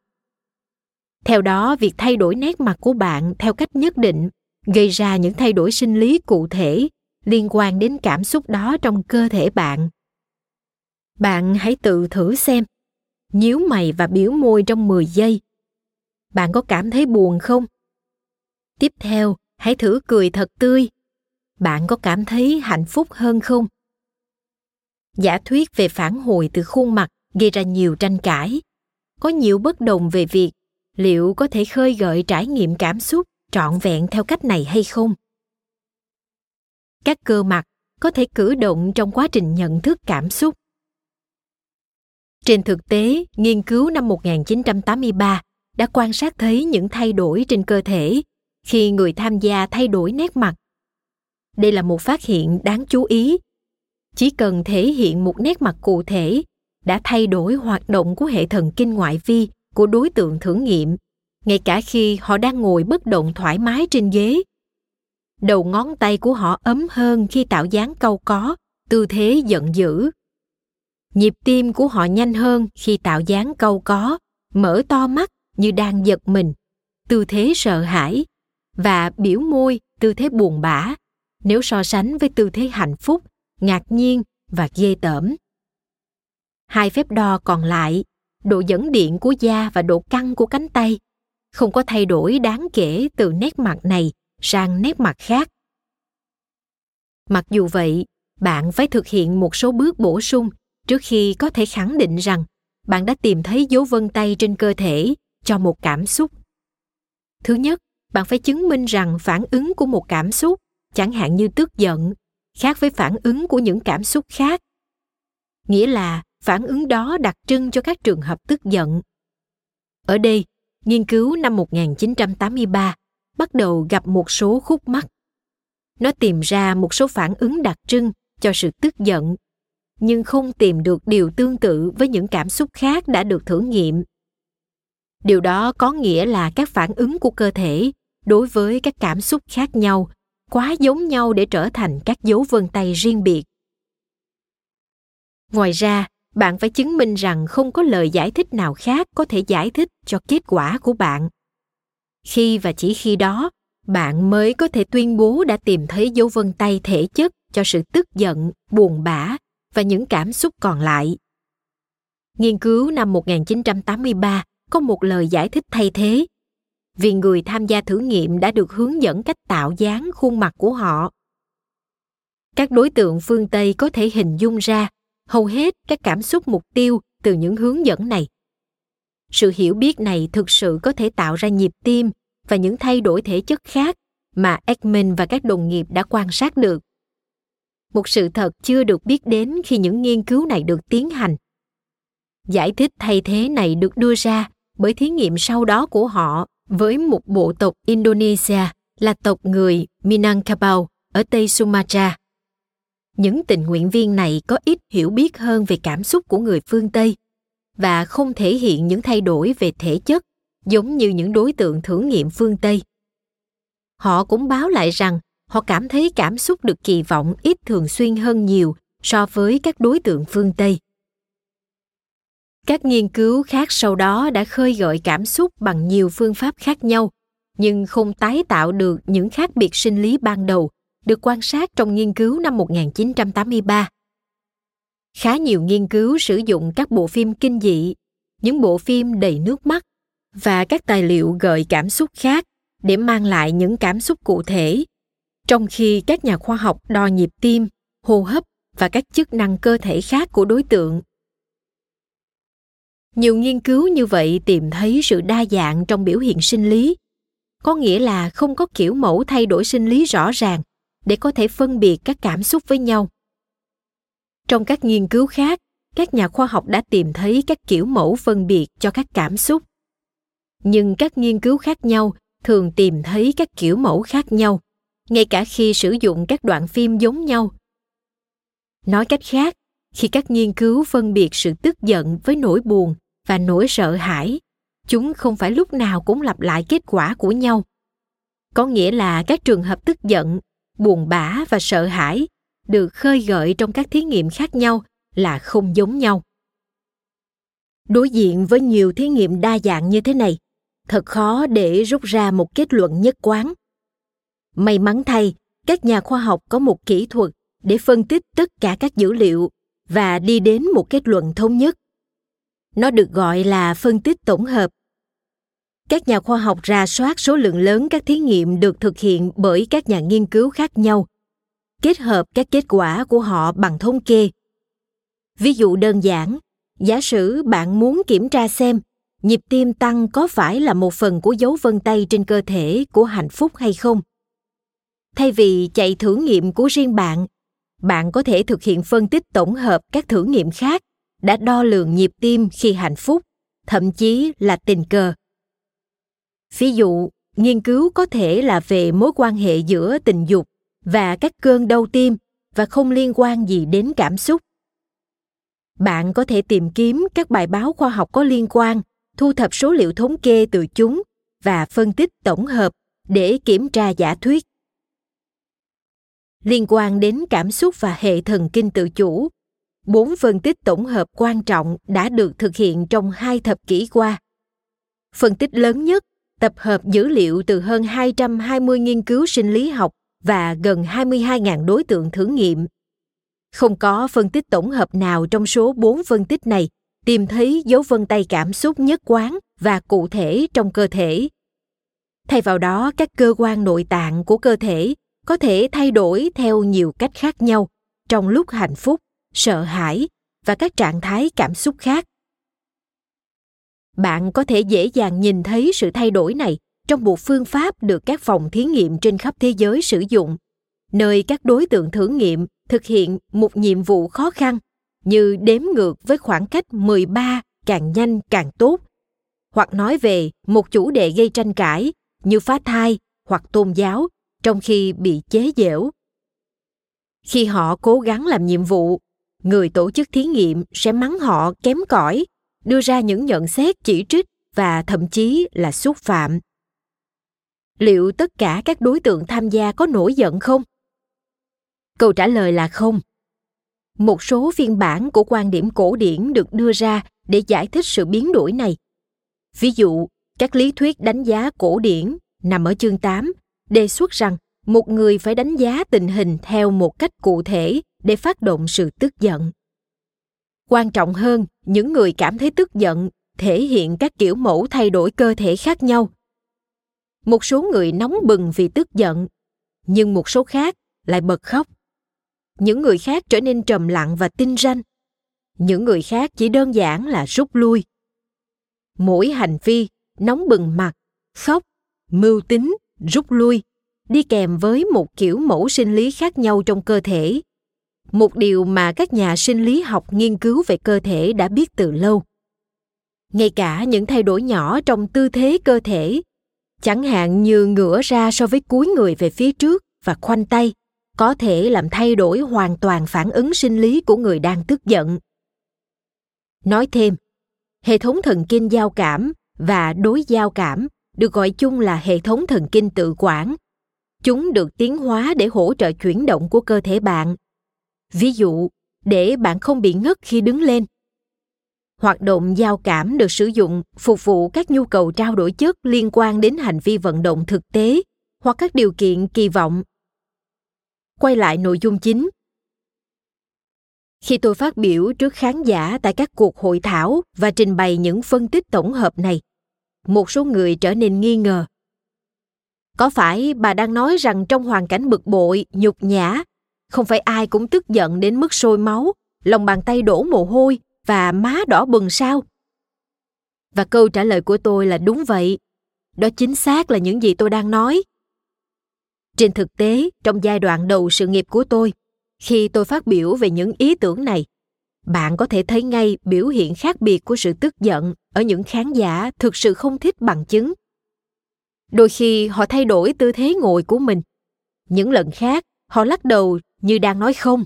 Theo đó, việc thay đổi nét mặt của bạn theo cách nhất định gây ra những thay đổi sinh lý cụ thể liên quan đến cảm xúc đó trong cơ thể bạn bạn hãy tự thử xem. Nhíu mày và biểu môi trong 10 giây. Bạn có cảm thấy buồn không? Tiếp theo, hãy thử cười thật tươi. Bạn có cảm thấy hạnh phúc hơn không? Giả thuyết về phản hồi từ khuôn mặt gây ra nhiều tranh cãi. Có nhiều bất đồng về việc liệu có thể khơi gợi trải nghiệm cảm xúc trọn vẹn theo cách này hay không. Các cơ mặt có thể cử động trong quá trình nhận thức cảm xúc. Trên thực tế, nghiên cứu năm 1983 đã quan sát thấy những thay đổi trên cơ thể khi người tham gia thay đổi nét mặt. Đây là một phát hiện đáng chú ý. Chỉ cần thể hiện một nét mặt cụ thể đã thay đổi hoạt động của hệ thần kinh ngoại vi của đối tượng thử nghiệm, ngay cả khi họ đang ngồi bất động thoải mái trên ghế. Đầu ngón tay của họ ấm hơn khi tạo dáng câu có, tư thế giận dữ nhịp tim của họ nhanh hơn khi tạo dáng câu có mở to mắt như đang giật mình tư thế sợ hãi và biểu môi, tư thế buồn bã. Nếu so sánh với tư thế hạnh phúc, ngạc nhiên và ghê tởm. Hai phép đo còn lại, độ dẫn điện của da và độ căng của cánh tay. Không có thay đổi đáng kể từ nét mặt này sang nét mặt khác. Mặc dù vậy, bạn phải thực hiện một số bước bổ sung trước khi có thể khẳng định rằng bạn đã tìm thấy dấu vân tay trên cơ thể cho một cảm xúc. Thứ nhất bạn phải chứng minh rằng phản ứng của một cảm xúc chẳng hạn như tức giận khác với phản ứng của những cảm xúc khác nghĩa là phản ứng đó đặc trưng cho các trường hợp tức giận. Ở đây, nghiên cứu năm 1983 bắt đầu gặp một số khúc mắc. Nó tìm ra một số phản ứng đặc trưng cho sự tức giận nhưng không tìm được điều tương tự với những cảm xúc khác đã được thử nghiệm điều đó có nghĩa là các phản ứng của cơ thể đối với các cảm xúc khác nhau quá giống nhau để trở thành các dấu vân tay riêng biệt ngoài ra bạn phải chứng minh rằng không có lời giải thích nào khác có thể giải thích cho kết quả của bạn khi và chỉ khi đó bạn mới có thể tuyên bố đã tìm thấy dấu vân tay thể chất cho sự tức giận, buồn bã và những cảm xúc còn lại. Nghiên cứu năm 1983 có một lời giải thích thay thế. Vì người tham gia thử nghiệm đã được hướng dẫn cách tạo dáng khuôn mặt của họ. Các đối tượng phương Tây có thể hình dung ra hầu hết các cảm xúc mục tiêu từ những hướng dẫn này. Sự hiểu biết này thực sự có thể tạo ra nhịp tim và những thay đổi thể chất khác mà Ekman và các đồng nghiệp đã quan sát được. Một sự thật chưa được biết đến khi những nghiên cứu này được tiến hành. Giải thích thay thế này được đưa ra bởi thí nghiệm sau đó của họ với một bộ tộc Indonesia là tộc người Minangkabau ở Tây Sumatra. Những tình nguyện viên này có ít hiểu biết hơn về cảm xúc của người phương Tây và không thể hiện những thay đổi về thể chất giống như những đối tượng thử nghiệm phương Tây. Họ cũng báo lại rằng họ cảm thấy cảm xúc được kỳ vọng ít thường xuyên hơn nhiều so với các đối tượng phương Tây. Các nghiên cứu khác sau đó đã khơi gợi cảm xúc bằng nhiều phương pháp khác nhau, nhưng không tái tạo được những khác biệt sinh lý ban đầu được quan sát trong nghiên cứu năm 1983. Khá nhiều nghiên cứu sử dụng các bộ phim kinh dị, những bộ phim đầy nước mắt và các tài liệu gợi cảm xúc khác để mang lại những cảm xúc cụ thể trong khi các nhà khoa học đo nhịp tim hô hấp và các chức năng cơ thể khác của đối tượng nhiều nghiên cứu như vậy tìm thấy sự đa dạng trong biểu hiện sinh lý. Có nghĩa là không có kiểu mẫu thay đổi sinh lý rõ ràng để có thể phân biệt các cảm xúc với nhau. Trong các nghiên cứu khác, các nhà khoa học đã tìm thấy các kiểu mẫu phân biệt cho các cảm xúc. Nhưng các nghiên cứu khác nhau thường tìm thấy các kiểu mẫu khác nhau, ngay cả khi sử dụng các đoạn phim giống nhau. Nói cách khác khi các nghiên cứu phân biệt sự tức giận với nỗi buồn và nỗi sợ hãi, chúng không phải lúc nào cũng lặp lại kết quả của nhau. Có nghĩa là các trường hợp tức giận, buồn bã và sợ hãi được khơi gợi trong các thí nghiệm khác nhau là không giống nhau. Đối diện với nhiều thí nghiệm đa dạng như thế này, thật khó để rút ra một kết luận nhất quán. May mắn thay, các nhà khoa học có một kỹ thuật để phân tích tất cả các dữ liệu và đi đến một kết luận thống nhất. Nó được gọi là phân tích tổng hợp. Các nhà khoa học ra soát số lượng lớn các thí nghiệm được thực hiện bởi các nhà nghiên cứu khác nhau, kết hợp các kết quả của họ bằng thống kê. Ví dụ đơn giản, giả sử bạn muốn kiểm tra xem nhịp tim tăng có phải là một phần của dấu vân tay trên cơ thể của hạnh phúc hay không. Thay vì chạy thử nghiệm của riêng bạn bạn có thể thực hiện phân tích tổng hợp các thử nghiệm khác đã đo lường nhịp tim khi hạnh phúc, thậm chí là tình cờ. Ví dụ, nghiên cứu có thể là về mối quan hệ giữa tình dục và các cơn đau tim và không liên quan gì đến cảm xúc. Bạn có thể tìm kiếm các bài báo khoa học có liên quan, thu thập số liệu thống kê từ chúng và phân tích tổng hợp để kiểm tra giả thuyết liên quan đến cảm xúc và hệ thần kinh tự chủ bốn phân tích tổng hợp quan trọng đã được thực hiện trong hai thập kỷ qua. Phân tích lớn nhất tập hợp dữ liệu từ hơn 220 nghiên cứu sinh lý học và gần 22.000 đối tượng thử nghiệm. Không có phân tích tổng hợp nào trong số bốn phân tích này tìm thấy dấu vân tay cảm xúc nhất quán và cụ thể trong cơ thể. Thay vào đó, các cơ quan nội tạng của cơ thể có thể thay đổi theo nhiều cách khác nhau trong lúc hạnh phúc, sợ hãi và các trạng thái cảm xúc khác. Bạn có thể dễ dàng nhìn thấy sự thay đổi này trong một phương pháp được các phòng thí nghiệm trên khắp thế giới sử dụng, nơi các đối tượng thử nghiệm thực hiện một nhiệm vụ khó khăn như đếm ngược với khoảng cách 13 càng nhanh càng tốt, hoặc nói về một chủ đề gây tranh cãi như phá thai hoặc tôn giáo trong khi bị chế giễu. Khi họ cố gắng làm nhiệm vụ, người tổ chức thí nghiệm sẽ mắng họ kém cỏi, đưa ra những nhận xét chỉ trích và thậm chí là xúc phạm. liệu tất cả các đối tượng tham gia có nổi giận không câu trả lời là không một số phiên bản của quan điểm cổ điển được đưa ra để giải thích sự biến đổi này ví dụ các lý thuyết đánh giá cổ điển nằm ở chương 8 đề xuất rằng một người phải đánh giá tình hình theo một cách cụ thể để phát động sự tức giận. Quan trọng hơn, những người cảm thấy tức giận, thể hiện các kiểu mẫu thay đổi cơ thể khác nhau. Một số người nóng bừng vì tức giận, nhưng một số khác lại bật khóc. Những người khác trở nên trầm lặng và tinh ranh. Những người khác chỉ đơn giản là rút lui. Mỗi hành vi nóng bừng mặt, khóc, mưu tính rút lui, đi kèm với một kiểu mẫu sinh lý khác nhau trong cơ thể. Một điều mà các nhà sinh lý học nghiên cứu về cơ thể đã biết từ lâu. Ngay cả những thay đổi nhỏ trong tư thế cơ thể, chẳng hạn như ngửa ra so với cúi người về phía trước và khoanh tay, có thể làm thay đổi hoàn toàn phản ứng sinh lý của người đang tức giận. Nói thêm, hệ thống thần kinh giao cảm và đối giao cảm được gọi chung là hệ thống thần kinh tự quản. Chúng được tiến hóa để hỗ trợ chuyển động của cơ thể bạn. Ví dụ, để bạn không bị ngất khi đứng lên. Hoạt động giao cảm được sử dụng, phục vụ các nhu cầu trao đổi chất liên quan đến hành vi vận động thực tế hoặc các điều kiện kỳ vọng. Quay lại nội dung chính. Khi tôi phát biểu trước khán giả tại các cuộc hội thảo và trình bày những phân tích tổng hợp này một số người trở nên nghi ngờ. Có phải bà đang nói rằng trong hoàn cảnh bực bội, nhục nhã, không phải ai cũng tức giận đến mức sôi máu, lòng bàn tay đổ mồ hôi và má đỏ bừng sao? Và câu trả lời của tôi là đúng vậy. Đó chính xác là những gì tôi đang nói. Trên thực tế, trong giai đoạn đầu sự nghiệp của tôi, khi tôi phát biểu về những ý tưởng này, bạn có thể thấy ngay biểu hiện khác biệt của sự tức giận ở những khán giả thực sự không thích bằng chứng. Đôi khi họ thay đổi tư thế ngồi của mình. Những lần khác, họ lắc đầu như đang nói không.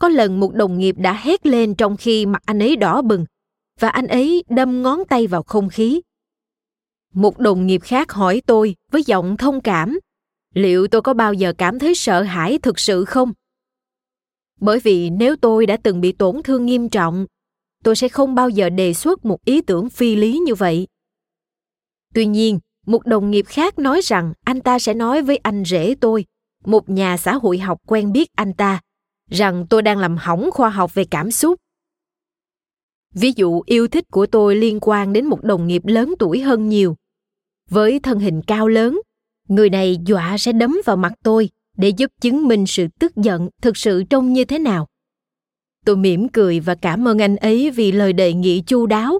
Có lần một đồng nghiệp đã hét lên trong khi mặt anh ấy đỏ bừng, và anh ấy đâm ngón tay vào không khí. Một đồng nghiệp khác hỏi tôi với giọng thông cảm, liệu tôi có bao giờ cảm thấy sợ hãi thực sự không? Bởi vì nếu tôi đã từng bị tổn thương nghiêm trọng tôi sẽ không bao giờ đề xuất một ý tưởng phi lý như vậy. Tuy nhiên, một đồng nghiệp khác nói rằng anh ta sẽ nói với anh rể tôi, một nhà xã hội học quen biết anh ta, rằng tôi đang làm hỏng khoa học về cảm xúc. Ví dụ, yêu thích của tôi liên quan đến một đồng nghiệp lớn tuổi hơn nhiều. Với thân hình cao lớn, người này dọa sẽ đấm vào mặt tôi để giúp chứng minh sự tức giận thực sự trông như thế nào tôi mỉm cười và cảm ơn anh ấy vì lời đề nghị chu đáo.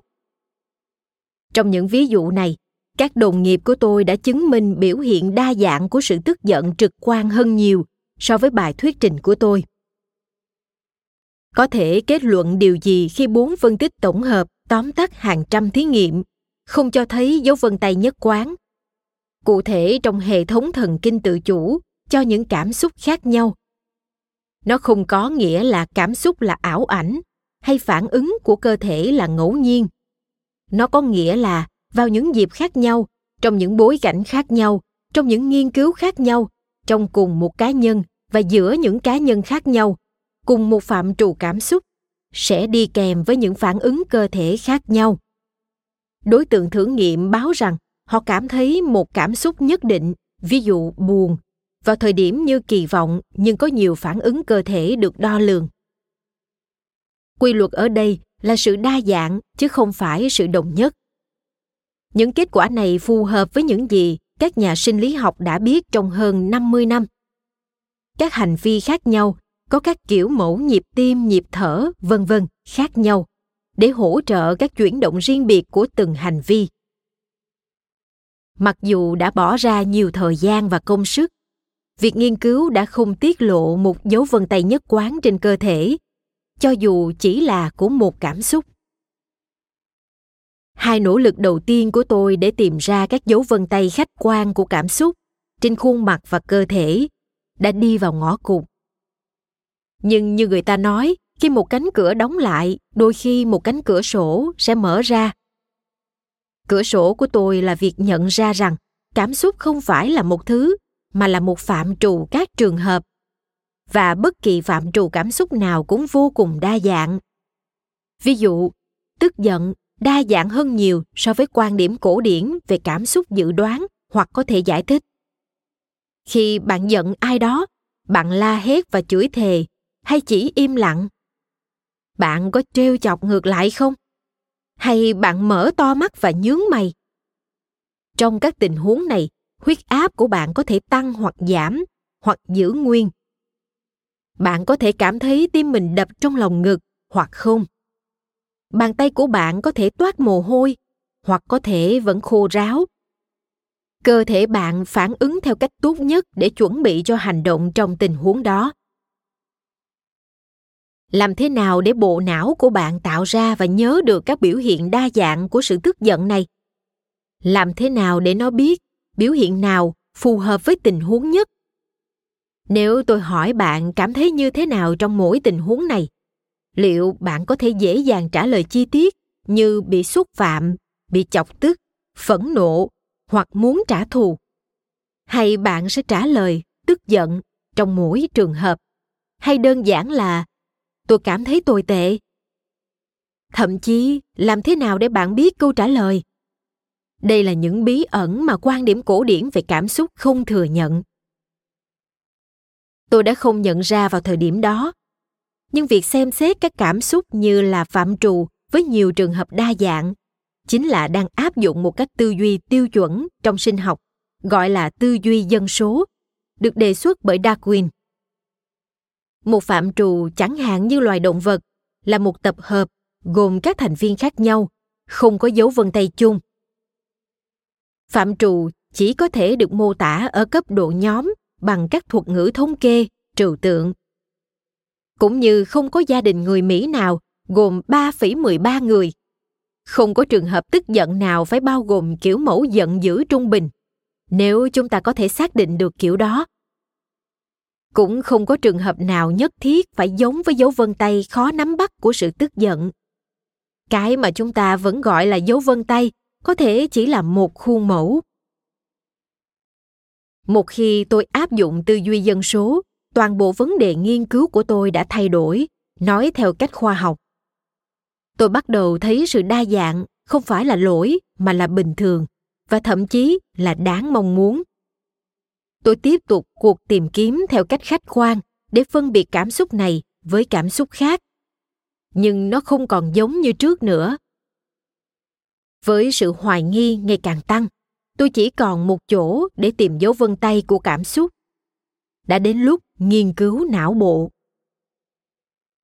Trong những ví dụ này, các đồng nghiệp của tôi đã chứng minh biểu hiện đa dạng của sự tức giận trực quan hơn nhiều so với bài thuyết trình của tôi. Có thể kết luận điều gì khi bốn phân tích tổng hợp, tóm tắt hàng trăm thí nghiệm, không cho thấy dấu vân tay nhất quán. Cụ thể trong hệ thống thần kinh tự chủ, cho những cảm xúc khác nhau nó không có nghĩa là cảm xúc là ảo ảnh, hay phản ứng của cơ thể là ngẫu nhiên. Nó có nghĩa là, vào những dịp khác nhau, trong những bối cảnh khác nhau, trong những nghiên cứu khác nhau, trong cùng một cá nhân và giữa những cá nhân khác nhau, cùng một phạm trù cảm xúc, sẽ đi kèm với những phản ứng cơ thể khác nhau. Đối tượng thử nghiệm báo rằng họ cảm thấy một cảm xúc nhất định, ví dụ buồn vào thời điểm như kỳ vọng nhưng có nhiều phản ứng cơ thể được đo lường quy luật ở đây là sự đa dạng chứ không phải sự đồng nhất những kết quả này phù hợp với những gì các nhà sinh lý học đã biết trong hơn 50 năm. Các hành vi khác nhau có các kiểu mẫu nhịp tim, nhịp thở, vân vân khác nhau để hỗ trợ các chuyển động riêng biệt của từng hành vi. Mặc dù đã bỏ ra nhiều thời gian và công sức, việc nghiên cứu đã không tiết lộ một dấu vân tay nhất quán trên cơ thể, cho dù chỉ là của một cảm xúc. Hai nỗ lực đầu tiên của tôi để tìm ra các dấu vân tay khách quan của cảm xúc trên khuôn mặt và cơ thể đã đi vào ngõ cụt. Nhưng như người ta nói, khi một cánh cửa đóng lại, đôi khi một cánh cửa sổ sẽ mở ra. Cửa sổ của tôi là việc nhận ra rằng cảm xúc không phải là một thứ mà là một phạm trù các trường hợp. Và bất kỳ phạm trù cảm xúc nào cũng vô cùng đa dạng. Ví dụ, tức giận, đa dạng hơn nhiều so với quan điểm cổ điển về cảm xúc dự đoán hoặc có thể giải thích. Khi bạn giận ai đó, bạn la hét và chửi thề hay chỉ im lặng. Bạn có trêu chọc ngược lại không? Hay bạn mở to mắt và nhướng mày? Trong các tình huống này huyết áp của bạn có thể tăng hoặc giảm, hoặc giữ nguyên. Bạn có thể cảm thấy tim mình đập trong lòng ngực, hoặc không. Bàn tay của bạn có thể toát mồ hôi, hoặc có thể vẫn khô ráo. Cơ thể bạn phản ứng theo cách tốt nhất để chuẩn bị cho hành động trong tình huống đó. Làm thế nào để bộ não của bạn tạo ra và nhớ được các biểu hiện đa dạng của sự tức giận này? Làm thế nào để nó biết biểu hiện nào phù hợp với tình huống nhất? Nếu tôi hỏi bạn cảm thấy như thế nào trong mỗi tình huống này, liệu bạn có thể dễ dàng trả lời chi tiết như bị xúc phạm, bị chọc tức, phẫn nộ hoặc muốn trả thù? Hay bạn sẽ trả lời tức giận trong mỗi trường hợp? Hay đơn giản là, tôi cảm thấy tồi tệ. Thậm chí, làm thế nào để bạn biết câu trả lời? Đây là những bí ẩn mà quan điểm cổ điển về cảm xúc không thừa nhận. Tôi đã không nhận ra vào thời điểm đó. Nhưng việc xem xét các cảm xúc như là phạm trù với nhiều trường hợp đa dạng chính là đang áp dụng một cách tư duy tiêu chuẩn trong sinh học, gọi là tư duy dân số, được đề xuất bởi darwin. Một phạm trù chẳng hạn như loài động vật là một tập hợp gồm các thành viên khác nhau, không có dấu vân tay chung phạm trù chỉ có thể được mô tả ở cấp độ nhóm bằng các thuật ngữ thống kê, trừu tượng. Cũng như không có gia đình người Mỹ nào gồm 3,13 người. Không có trường hợp tức giận nào phải bao gồm kiểu mẫu giận dữ trung bình, nếu chúng ta có thể xác định được kiểu đó. Cũng không có trường hợp nào nhất thiết phải giống với dấu vân tay khó nắm bắt của sự tức giận. Cái mà chúng ta vẫn gọi là dấu vân tay có thể chỉ là một khuôn mẫu. Một khi tôi áp dụng tư duy dân số, toàn bộ vấn đề nghiên cứu của tôi đã thay đổi, nói theo cách khoa học. Tôi bắt đầu thấy sự đa dạng, không phải là lỗi, mà là bình thường, và thậm chí là đáng mong muốn. Tôi tiếp tục cuộc tìm kiếm theo cách khách quan để phân biệt cảm xúc này với cảm xúc khác. Nhưng nó không còn giống như trước nữa với sự hoài nghi ngày càng tăng, tôi chỉ còn một chỗ để tìm dấu vân tay của cảm xúc. Đã đến lúc nghiên cứu não bộ.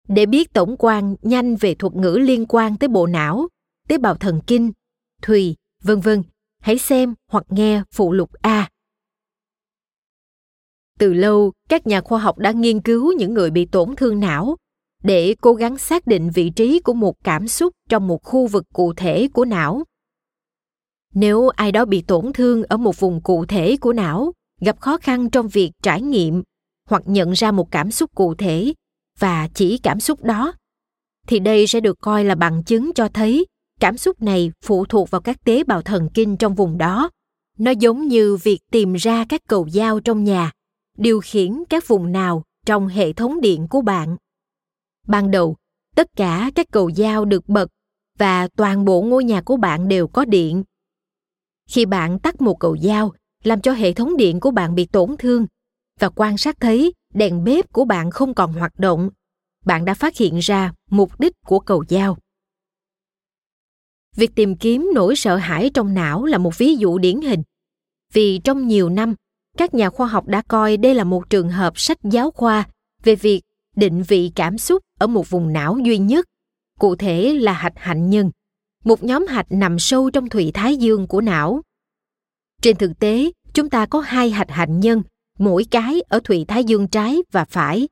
Để biết tổng quan nhanh về thuật ngữ liên quan tới bộ não, tế bào thần kinh, thùy, vân vân, hãy xem hoặc nghe phụ lục a. Từ lâu, các nhà khoa học đã nghiên cứu những người bị tổn thương não để cố gắng xác định vị trí của một cảm xúc trong một khu vực cụ thể của não. Nếu ai đó bị tổn thương ở một vùng cụ thể của não, gặp khó khăn trong việc trải nghiệm hoặc nhận ra một cảm xúc cụ thể và chỉ cảm xúc đó, thì đây sẽ được coi là bằng chứng cho thấy cảm xúc này phụ thuộc vào các tế bào thần kinh trong vùng đó. Nó giống như việc tìm ra các cầu dao trong nhà, điều khiển các vùng nào trong hệ thống điện của bạn ban đầu, tất cả các cầu dao được bật và toàn bộ ngôi nhà của bạn đều có điện. Khi bạn tắt một cầu dao làm cho hệ thống điện của bạn bị tổn thương và quan sát thấy đèn bếp của bạn không còn hoạt động, bạn đã phát hiện ra mục đích của cầu dao việc tìm kiếm nỗi sợ hãi trong não là một ví dụ điển hình, vì trong nhiều năm, các nhà khoa học đã coi đây là một trường hợp sách giáo khoa về việc định vị cảm xúc ở một vùng não duy nhất cụ thể là hạch hạnh nhân một nhóm hạch nằm sâu trong thùy thái dương của não. Trên thực tế, chúng ta có hai hạch hạnh nhân, mỗi cái ở thùy thái dương trái và phải.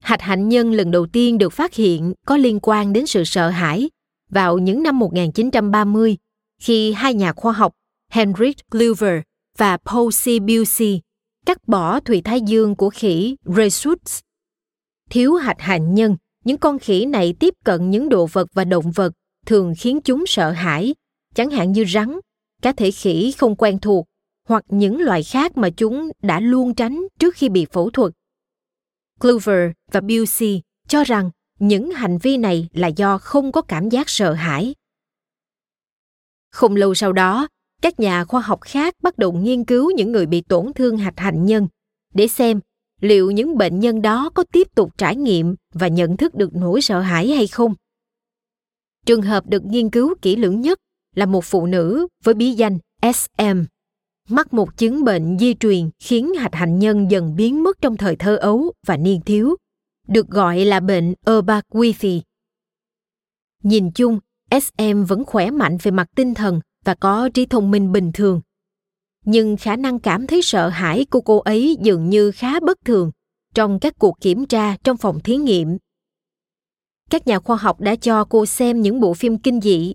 Hạch hạnh nhân lần đầu tiên được phát hiện có liên quan đến sự sợ hãi vào những năm 1930 khi hai nhà khoa học Henrik Kluver và Paul C. Busey cắt bỏ thùy thái dương của khỉ Rhesus. Thiếu hạch hạnh nhân, những con khỉ này tiếp cận những đồ vật và động vật thường khiến chúng sợ hãi, chẳng hạn như rắn, cá thể khỉ không quen thuộc hoặc những loài khác mà chúng đã luôn tránh trước khi bị phẫu thuật. Clover và Busey cho rằng những hành vi này là do không có cảm giác sợ hãi. Không lâu sau đó, các nhà khoa học khác bắt đầu nghiên cứu những người bị tổn thương hạch hạnh nhân để xem liệu những bệnh nhân đó có tiếp tục trải nghiệm và nhận thức được nỗi sợ hãi hay không. Trường hợp được nghiên cứu kỹ lưỡng nhất là một phụ nữ với bí danh SM, mắc một chứng bệnh di truyền khiến hạch hạnh nhân dần biến mất trong thời thơ ấu và niên thiếu, được gọi là bệnh Urbach-Wifi. Nhìn chung, SM vẫn khỏe mạnh về mặt tinh thần và có trí thông minh bình thường. Nhưng khả năng cảm thấy sợ hãi của cô ấy dường như khá bất thường trong các cuộc kiểm tra trong phòng thí nghiệm. Các nhà khoa học đã cho cô xem những bộ phim kinh dị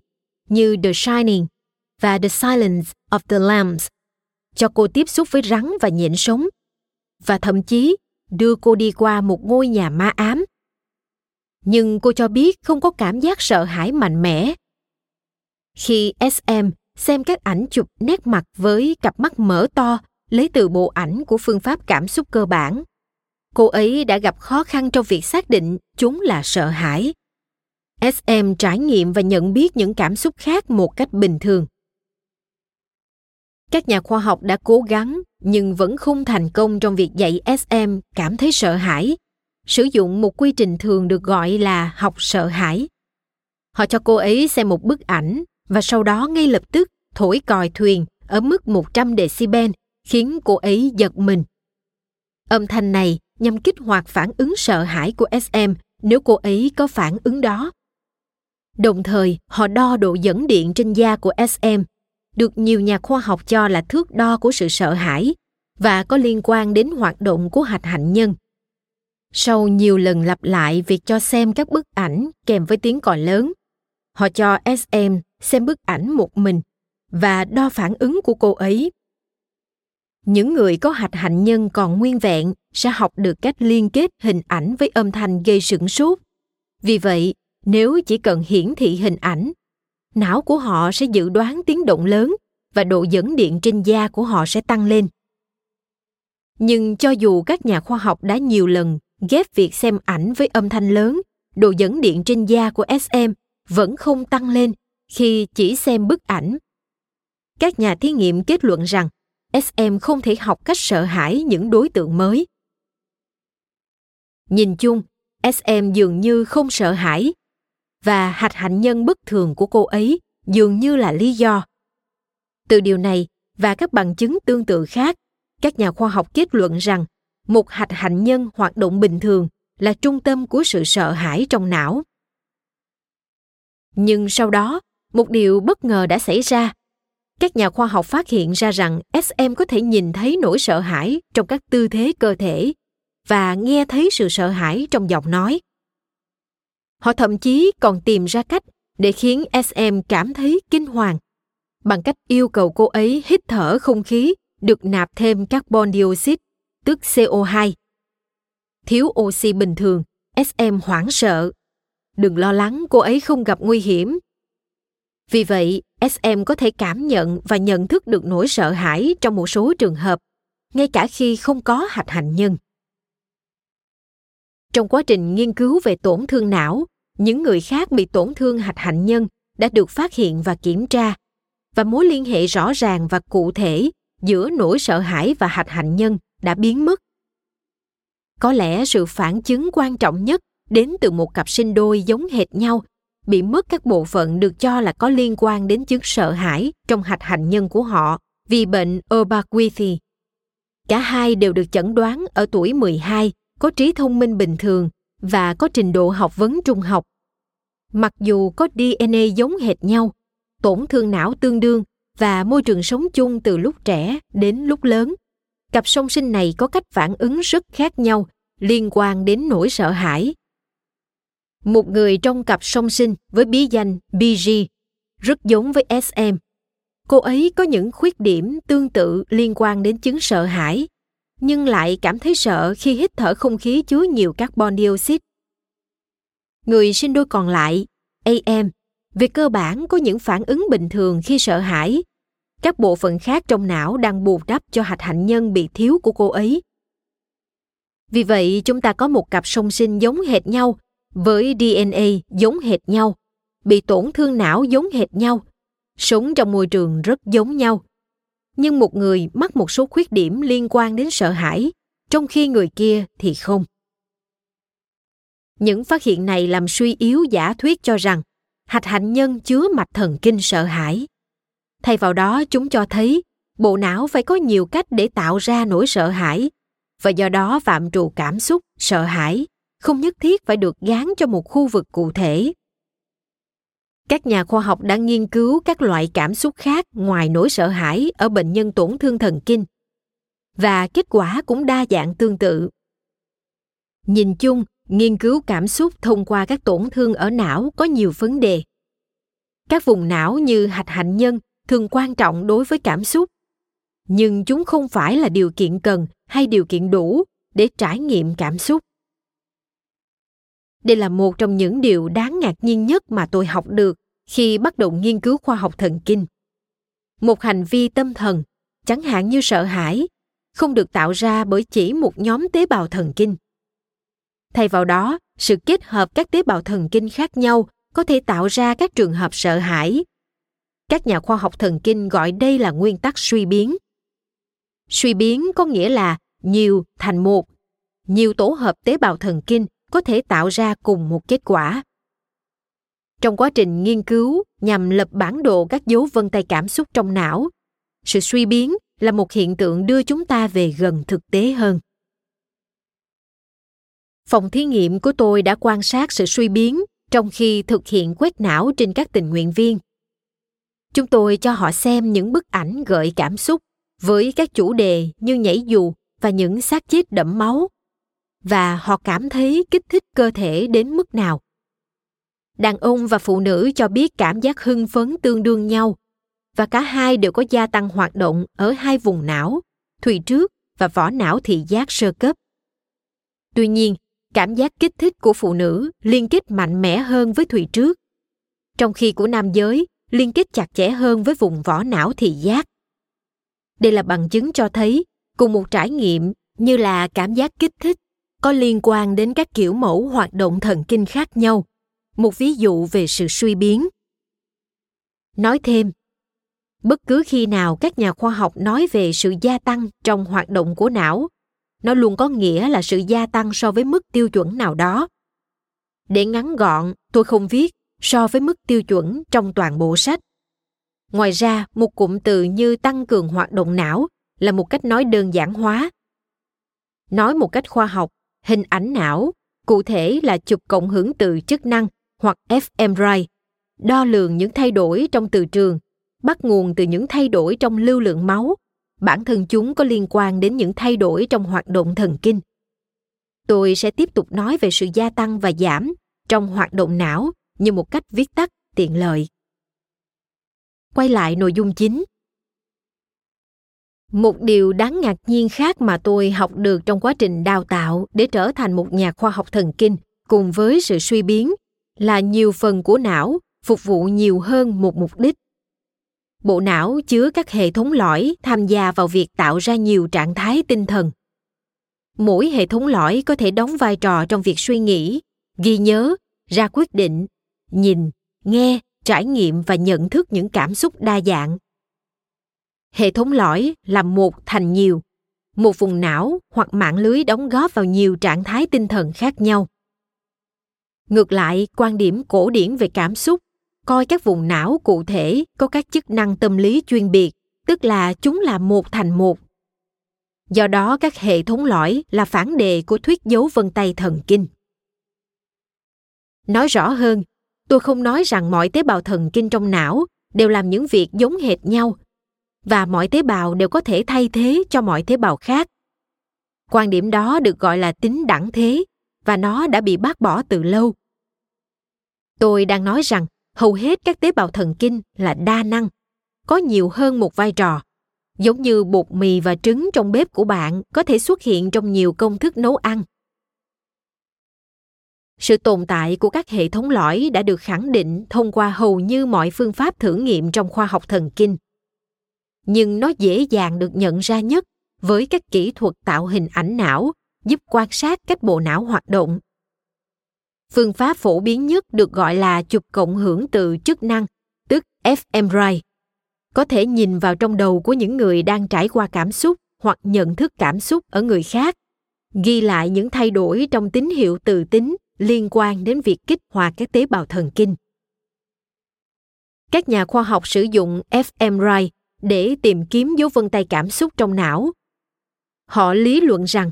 như The Shining và The Silence of the Lambs, cho cô tiếp xúc với rắn và nhện sống, và thậm chí đưa cô đi qua một ngôi nhà ma ám. Nhưng cô cho biết không có cảm giác sợ hãi mạnh mẽ. Khi SM xem các ảnh chụp nét mặt với cặp mắt mở to lấy từ bộ ảnh của phương pháp cảm xúc cơ bản, cô ấy đã gặp khó khăn trong việc xác định chúng là sợ hãi. Sm trải nghiệm và nhận biết những cảm xúc khác một cách bình thường. Các nhà khoa học đã cố gắng nhưng vẫn không thành công trong việc dạy sm cảm thấy sợ hãi. Sử dụng một quy trình thường được gọi là học sợ hãi. Họ cho cô ấy xem một bức ảnh và sau đó ngay lập tức thổi còi thuyền ở mức 100 decibel khiến cô ấy giật mình. Âm thanh này nhằm kích hoạt phản ứng sợ hãi của SM nếu cô ấy có phản ứng đó. Đồng thời, họ đo độ dẫn điện trên da của SM, được nhiều nhà khoa học cho là thước đo của sự sợ hãi và có liên quan đến hoạt động của hạch hạnh nhân. Sau nhiều lần lặp lại việc cho xem các bức ảnh kèm với tiếng còi lớn, họ cho SM xem bức ảnh một mình và đo phản ứng của cô ấy. Những người có hạch hạnh nhân còn nguyên vẹn sẽ học được cách liên kết hình ảnh với âm thanh gây sửng sốt. Vì vậy, nếu chỉ cần hiển thị hình ảnh não của họ sẽ dự đoán tiếng động lớn và độ dẫn điện trên da của họ sẽ tăng lên nhưng cho dù các nhà khoa học đã nhiều lần ghép việc xem ảnh với âm thanh lớn độ dẫn điện trên da của sm vẫn không tăng lên khi chỉ xem bức ảnh các nhà thí nghiệm kết luận rằng sm không thể học cách sợ hãi những đối tượng mới nhìn chung sm dường như không sợ hãi và hạch hạnh nhân bất thường của cô ấy dường như là lý do. Từ điều này và các bằng chứng tương tự khác, các nhà khoa học kết luận rằng một hạch hạnh nhân hoạt động bình thường là trung tâm của sự sợ hãi trong não. Nhưng sau đó, một điều bất ngờ đã xảy ra. Các nhà khoa học phát hiện ra rằng SM có thể nhìn thấy nỗi sợ hãi trong các tư thế cơ thể và nghe thấy sự sợ hãi trong giọng nói. Họ thậm chí còn tìm ra cách để khiến SM cảm thấy kinh hoàng bằng cách yêu cầu cô ấy hít thở không khí được nạp thêm carbon dioxide, tức CO2. Thiếu oxy bình thường, SM hoảng sợ. Đừng lo lắng cô ấy không gặp nguy hiểm. Vì vậy, SM có thể cảm nhận và nhận thức được nỗi sợ hãi trong một số trường hợp, ngay cả khi không có hạch hạnh nhân. Trong quá trình nghiên cứu về tổn thương não, những người khác bị tổn thương hạch hạnh nhân đã được phát hiện và kiểm tra và mối liên hệ rõ ràng và cụ thể giữa nỗi sợ hãi và hạch hạnh nhân đã biến mất có lẽ sự phản chứng quan trọng nhất đến từ một cặp sinh đôi giống hệt nhau bị mất các bộ phận được cho là có liên quan đến chứng sợ hãi trong hạch hạnh nhân của họ vì bệnh Obaquithi. Cả hai đều được chẩn đoán ở tuổi 12, có trí thông minh bình thường và có trình độ học vấn trung học. Mặc dù có DNA giống hệt nhau, tổn thương não tương đương và môi trường sống chung từ lúc trẻ đến lúc lớn, cặp song sinh này có cách phản ứng rất khác nhau liên quan đến nỗi sợ hãi. Một người trong cặp song sinh với bí danh BG rất giống với SM. Cô ấy có những khuyết điểm tương tự liên quan đến chứng sợ hãi nhưng lại cảm thấy sợ khi hít thở không khí chứa nhiều carbon dioxide. Người sinh đôi còn lại, AM, về cơ bản có những phản ứng bình thường khi sợ hãi. các bộ phận khác trong não đang bù đắp cho hạch hạnh nhân bị thiếu của cô ấy vì vậy chúng ta có một cặp song sinh giống hệt nhau với dna giống hệt nhau, bị tổn thương não giống hệt nhau, sống trong môi trường rất giống nhau. Nhưng một người mắc một số khuyết điểm liên quan đến sợ hãi, trong khi người kia thì không. Những phát hiện này làm suy yếu giả thuyết cho rằng hạch hạnh nhân chứa mạch thần kinh sợ hãi. Thay vào đó, chúng cho thấy bộ não phải có nhiều cách để tạo ra nỗi sợ hãi, và do đó phạm trù cảm xúc, sợ hãi không nhất thiết phải được gán cho một khu vực cụ thể. Các nhà khoa học đã nghiên cứu các loại cảm xúc khác ngoài nỗi sợ hãi ở bệnh nhân tổn thương thần kinh. Và kết quả cũng đa dạng tương tự. Nhìn chung, nghiên cứu cảm xúc thông qua các tổn thương ở não có nhiều vấn đề. Các vùng não như hạch hạnh nhân thường quan trọng đối với cảm xúc. Nhưng chúng không phải là điều kiện cần hay điều kiện đủ để trải nghiệm cảm xúc đây là một trong những điều đáng ngạc nhiên nhất mà tôi học được khi bắt đầu nghiên cứu khoa học thần kinh. Một hành vi tâm thần, chẳng hạn như sợ hãi, không được tạo ra bởi chỉ một nhóm tế bào thần kinh. Thay vào đó, sự kết hợp các tế bào thần kinh khác nhau có thể tạo ra các trường hợp sợ hãi. Các nhà khoa học thần kinh gọi đây là nguyên tắc suy biến. Suy biến có nghĩa là nhiều, thành một. Nhiều tổ hợp tế bào thần kinh có thể tạo ra cùng một kết quả. Trong quá trình nghiên cứu, nhằm lập bản đồ các dấu vân tay cảm xúc trong não, sự suy biến là một hiện tượng đưa chúng ta về gần thực tế hơn. Phòng thí nghiệm của tôi đã quan sát sự suy biến trong khi thực hiện quét não trên các tình nguyện viên. Chúng tôi cho họ xem những bức ảnh gợi cảm xúc với các chủ đề như nhảy dù và những xác chết đẫm máu và họ cảm thấy kích thích cơ thể đến mức nào. Đàn ông và phụ nữ cho biết cảm giác hưng phấn tương đương nhau, và cả hai đều có gia tăng hoạt động ở hai vùng não thùy trước và vỏ não thị giác sơ cấp. Tuy nhiên, cảm giác kích thích của phụ nữ liên kết mạnh mẽ hơn với thùy trước. Trong khi của nam giới, liên kết chặt chẽ hơn với vùng vỏ não thị giác. Đây là bằng chứng cho thấy, cùng một trải nghiệm như là cảm giác kích thích có liên quan đến các kiểu mẫu hoạt động thần kinh khác nhau. Một ví dụ về sự suy biến. Nói thêm, bất cứ khi nào các nhà khoa học nói về sự gia tăng trong hoạt động của não, nó luôn có nghĩa là sự gia tăng so với mức tiêu chuẩn nào đó. Để ngắn gọn, tôi không viết so với mức tiêu chuẩn trong toàn bộ sách. Ngoài ra, một cụm từ như tăng cường hoạt động não là một cách nói đơn giản hóa. Nói một cách khoa học hình ảnh não cụ thể là chụp cộng hưởng từ chức năng hoặc fMRI, đo lường những thay đổi trong từ trường, bắt nguồn từ những thay đổi trong lưu lượng máu. Bản thân chúng có liên quan đến những thay đổi trong hoạt động thần kinh. Tôi sẽ tiếp tục nói về sự gia tăng và giảm trong hoạt động não như một cách viết tắt tiện lợi. Quay lại nội dung chính. Một điều đáng ngạc nhiên khác mà tôi học được trong quá trình đào tạo để trở thành một nhà khoa học thần kinh cùng với sự suy biến là nhiều phần của não phục vụ nhiều hơn một mục đích. Bộ não chứa các hệ thống lõi tham gia vào việc tạo ra nhiều trạng thái tinh thần. Mỗi hệ thống lõi có thể đóng vai trò trong việc suy nghĩ, ghi nhớ, ra quyết định, nhìn, nghe, trải nghiệm và nhận thức những cảm xúc đa dạng hệ thống lõi là một thành nhiều, một vùng não hoặc mạng lưới đóng góp vào nhiều trạng thái tinh thần khác nhau. Ngược lại, quan điểm cổ điển về cảm xúc, coi các vùng não cụ thể có các chức năng tâm lý chuyên biệt, tức là chúng là một thành một. Do đó, các hệ thống lõi là phản đề của thuyết dấu vân tay thần kinh. Nói rõ hơn, tôi không nói rằng mọi tế bào thần kinh trong não đều làm những việc giống hệt nhau và mọi tế bào đều có thể thay thế cho mọi tế bào khác. Quan điểm đó được gọi là tính đẳng thế, và nó đã bị bác bỏ từ lâu. Tôi đang nói rằng, hầu hết các tế bào thần kinh là đa năng, có nhiều hơn một vai trò. Giống như bột mì và trứng trong bếp của bạn có thể xuất hiện trong nhiều công thức nấu ăn. Sự tồn tại của các hệ thống lõi đã được khẳng định thông qua hầu như mọi phương pháp thử nghiệm trong khoa học thần kinh nhưng nó dễ dàng được nhận ra nhất với các kỹ thuật tạo hình ảnh não giúp quan sát cách bộ não hoạt động. Phương pháp phổ biến nhất được gọi là chụp cộng hưởng từ chức năng, tức fMRI. Có thể nhìn vào trong đầu của những người đang trải qua cảm xúc hoặc nhận thức cảm xúc ở người khác, ghi lại những thay đổi trong tín hiệu từ tính liên quan đến việc kích hoạt các tế bào thần kinh. Các nhà khoa học sử dụng fMRI để tìm kiếm dấu vân tay cảm xúc trong não. Họ lý luận rằng,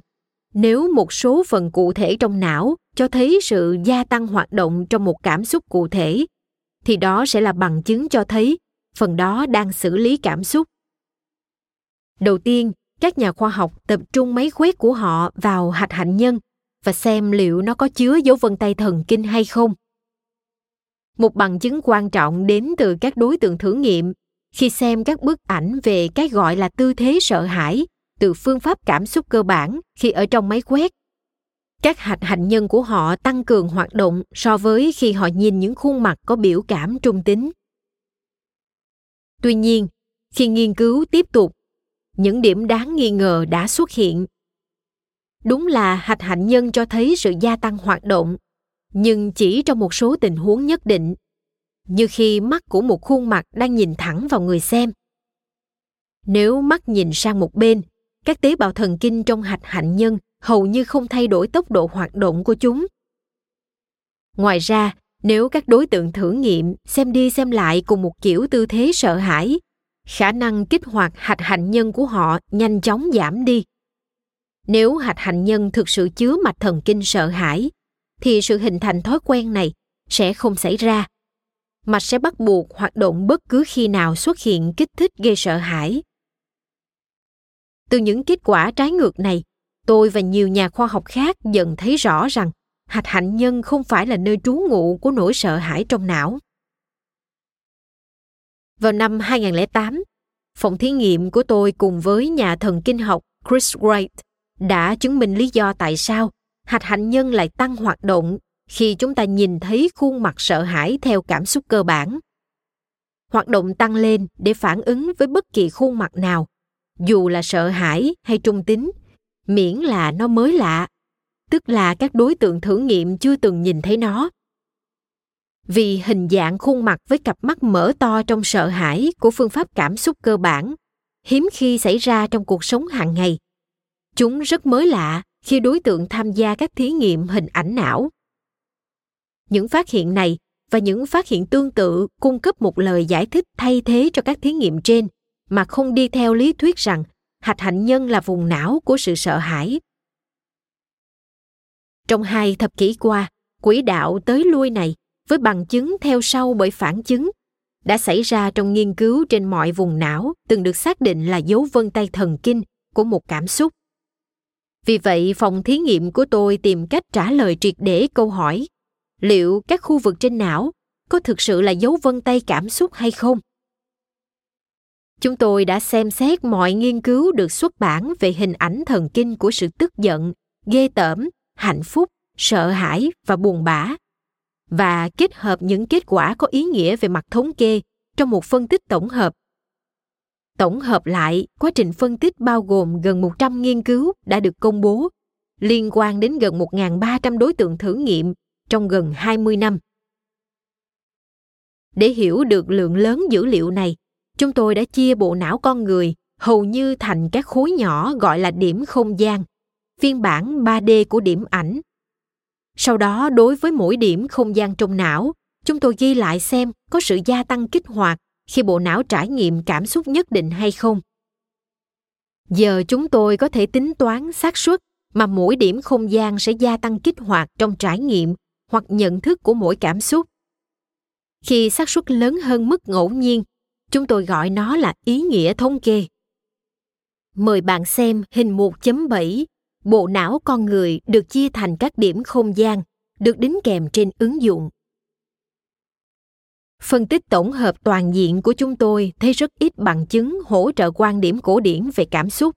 nếu một số phần cụ thể trong não cho thấy sự gia tăng hoạt động trong một cảm xúc cụ thể, thì đó sẽ là bằng chứng cho thấy phần đó đang xử lý cảm xúc đầu tiên, các nhà khoa học tập trung máy quét của họ vào hạch hạnh nhân và xem liệu nó có chứa dấu vân tay thần kinh hay không một bằng chứng quan trọng đến từ các đối tượng thử nghiệm khi xem các bức ảnh về cái gọi là tư thế sợ hãi từ phương pháp cảm xúc cơ bản khi ở trong máy quét, các hạch hạnh nhân của họ tăng cường hoạt động so với khi họ nhìn những khuôn mặt có biểu cảm trung tính. Tuy nhiên, khi nghiên cứu tiếp tục, những điểm đáng nghi ngờ đã xuất hiện. Đúng là hạch hạnh nhân cho thấy sự gia tăng hoạt động, nhưng chỉ trong một số tình huống nhất định như khi mắt của một khuôn mặt đang nhìn thẳng vào người xem. Nếu mắt nhìn sang một bên, các tế bào thần kinh trong hạch hạnh nhân hầu như không thay đổi tốc độ hoạt động của chúng. Ngoài ra, nếu các đối tượng thử nghiệm xem đi xem lại cùng một kiểu tư thế sợ hãi, khả năng kích hoạt hạch hạnh nhân của họ nhanh chóng giảm đi. Nếu hạch hạnh nhân thực sự chứa mạch thần kinh sợ hãi, thì sự hình thành thói quen này sẽ không xảy ra mạch sẽ bắt buộc hoạt động bất cứ khi nào xuất hiện kích thích gây sợ hãi từ những kết quả trái ngược này tôi và nhiều nhà khoa học khác dần thấy rõ rằng hạch hạnh nhân không phải là nơi trú ngụ của nỗi sợ hãi trong não. Vào năm 2008, phòng thí nghiệm của tôi cùng với nhà thần kinh học Chris Wright đã chứng minh lý do tại sao hạch hạnh nhân lại tăng hoạt động khi chúng ta nhìn thấy khuôn mặt sợ hãi theo cảm xúc cơ bản. Hoạt động tăng lên để phản ứng với bất kỳ khuôn mặt nào, dù là sợ hãi hay trung tính miễn là nó mới lạ tức là các đối tượng thử nghiệm chưa từng nhìn thấy nó. Vì hình dạng khuôn mặt với cặp mắt mở to trong sợ hãi của phương pháp cảm xúc cơ bản hiếm khi xảy ra trong cuộc sống hàng ngày. Chúng rất mới lạ khi đối tượng tham gia các thí nghiệm hình ảnh não những phát hiện này và những phát hiện tương tự cung cấp một lời giải thích thay thế cho các thí nghiệm trên, mà không đi theo lý thuyết rằng hạch hạnh nhân là vùng não của sự sợ hãi. Trong hai thập kỷ qua, quỹ đạo tới lui này với bằng chứng theo sau bởi phản chứng đã xảy ra trong nghiên cứu trên mọi vùng não từng được xác định là dấu vân tay thần kinh của một cảm xúc. Vì vậy, phòng thí nghiệm của tôi tìm cách trả lời triệt để câu hỏi liệu các khu vực trên não có thực sự là dấu vân tay cảm xúc hay không chúng tôi đã xem xét mọi nghiên cứu được xuất bản về hình ảnh thần kinh của sự tức giận ghê tởm hạnh phúc sợ hãi và buồn bã và kết hợp những kết quả có ý nghĩa về mặt thống kê trong một phân tích tổng hợp. Tổng hợp lại, quá trình phân tích bao gồm gần 100 nghiên cứu đã được công bố liên quan đến gần 1.300 đối tượng thử nghiệm trong gần 20 năm. Để hiểu được lượng lớn dữ liệu này, chúng tôi đã chia bộ não con người hầu như thành các khối nhỏ gọi là điểm không gian, phiên bản 3D của điểm ảnh. Sau đó đối với mỗi điểm không gian trong não, chúng tôi ghi lại xem có sự gia tăng kích hoạt khi bộ não trải nghiệm cảm xúc nhất định hay không. Giờ chúng tôi có thể tính toán xác suất mà mỗi điểm không gian sẽ gia tăng kích hoạt trong trải nghiệm hoặc nhận thức của mỗi cảm xúc. Khi xác suất lớn hơn mức ngẫu nhiên, Chúng tôi gọi nó là ý nghĩa thống kê. Mời bạn xem hình 1.7, bộ não con người được chia thành các điểm không gian, được đính kèm trên ứng dụng. Phân tích tổng hợp toàn diện của chúng tôi thấy rất ít bằng chứng hỗ trợ quan điểm cổ điển về cảm xúc.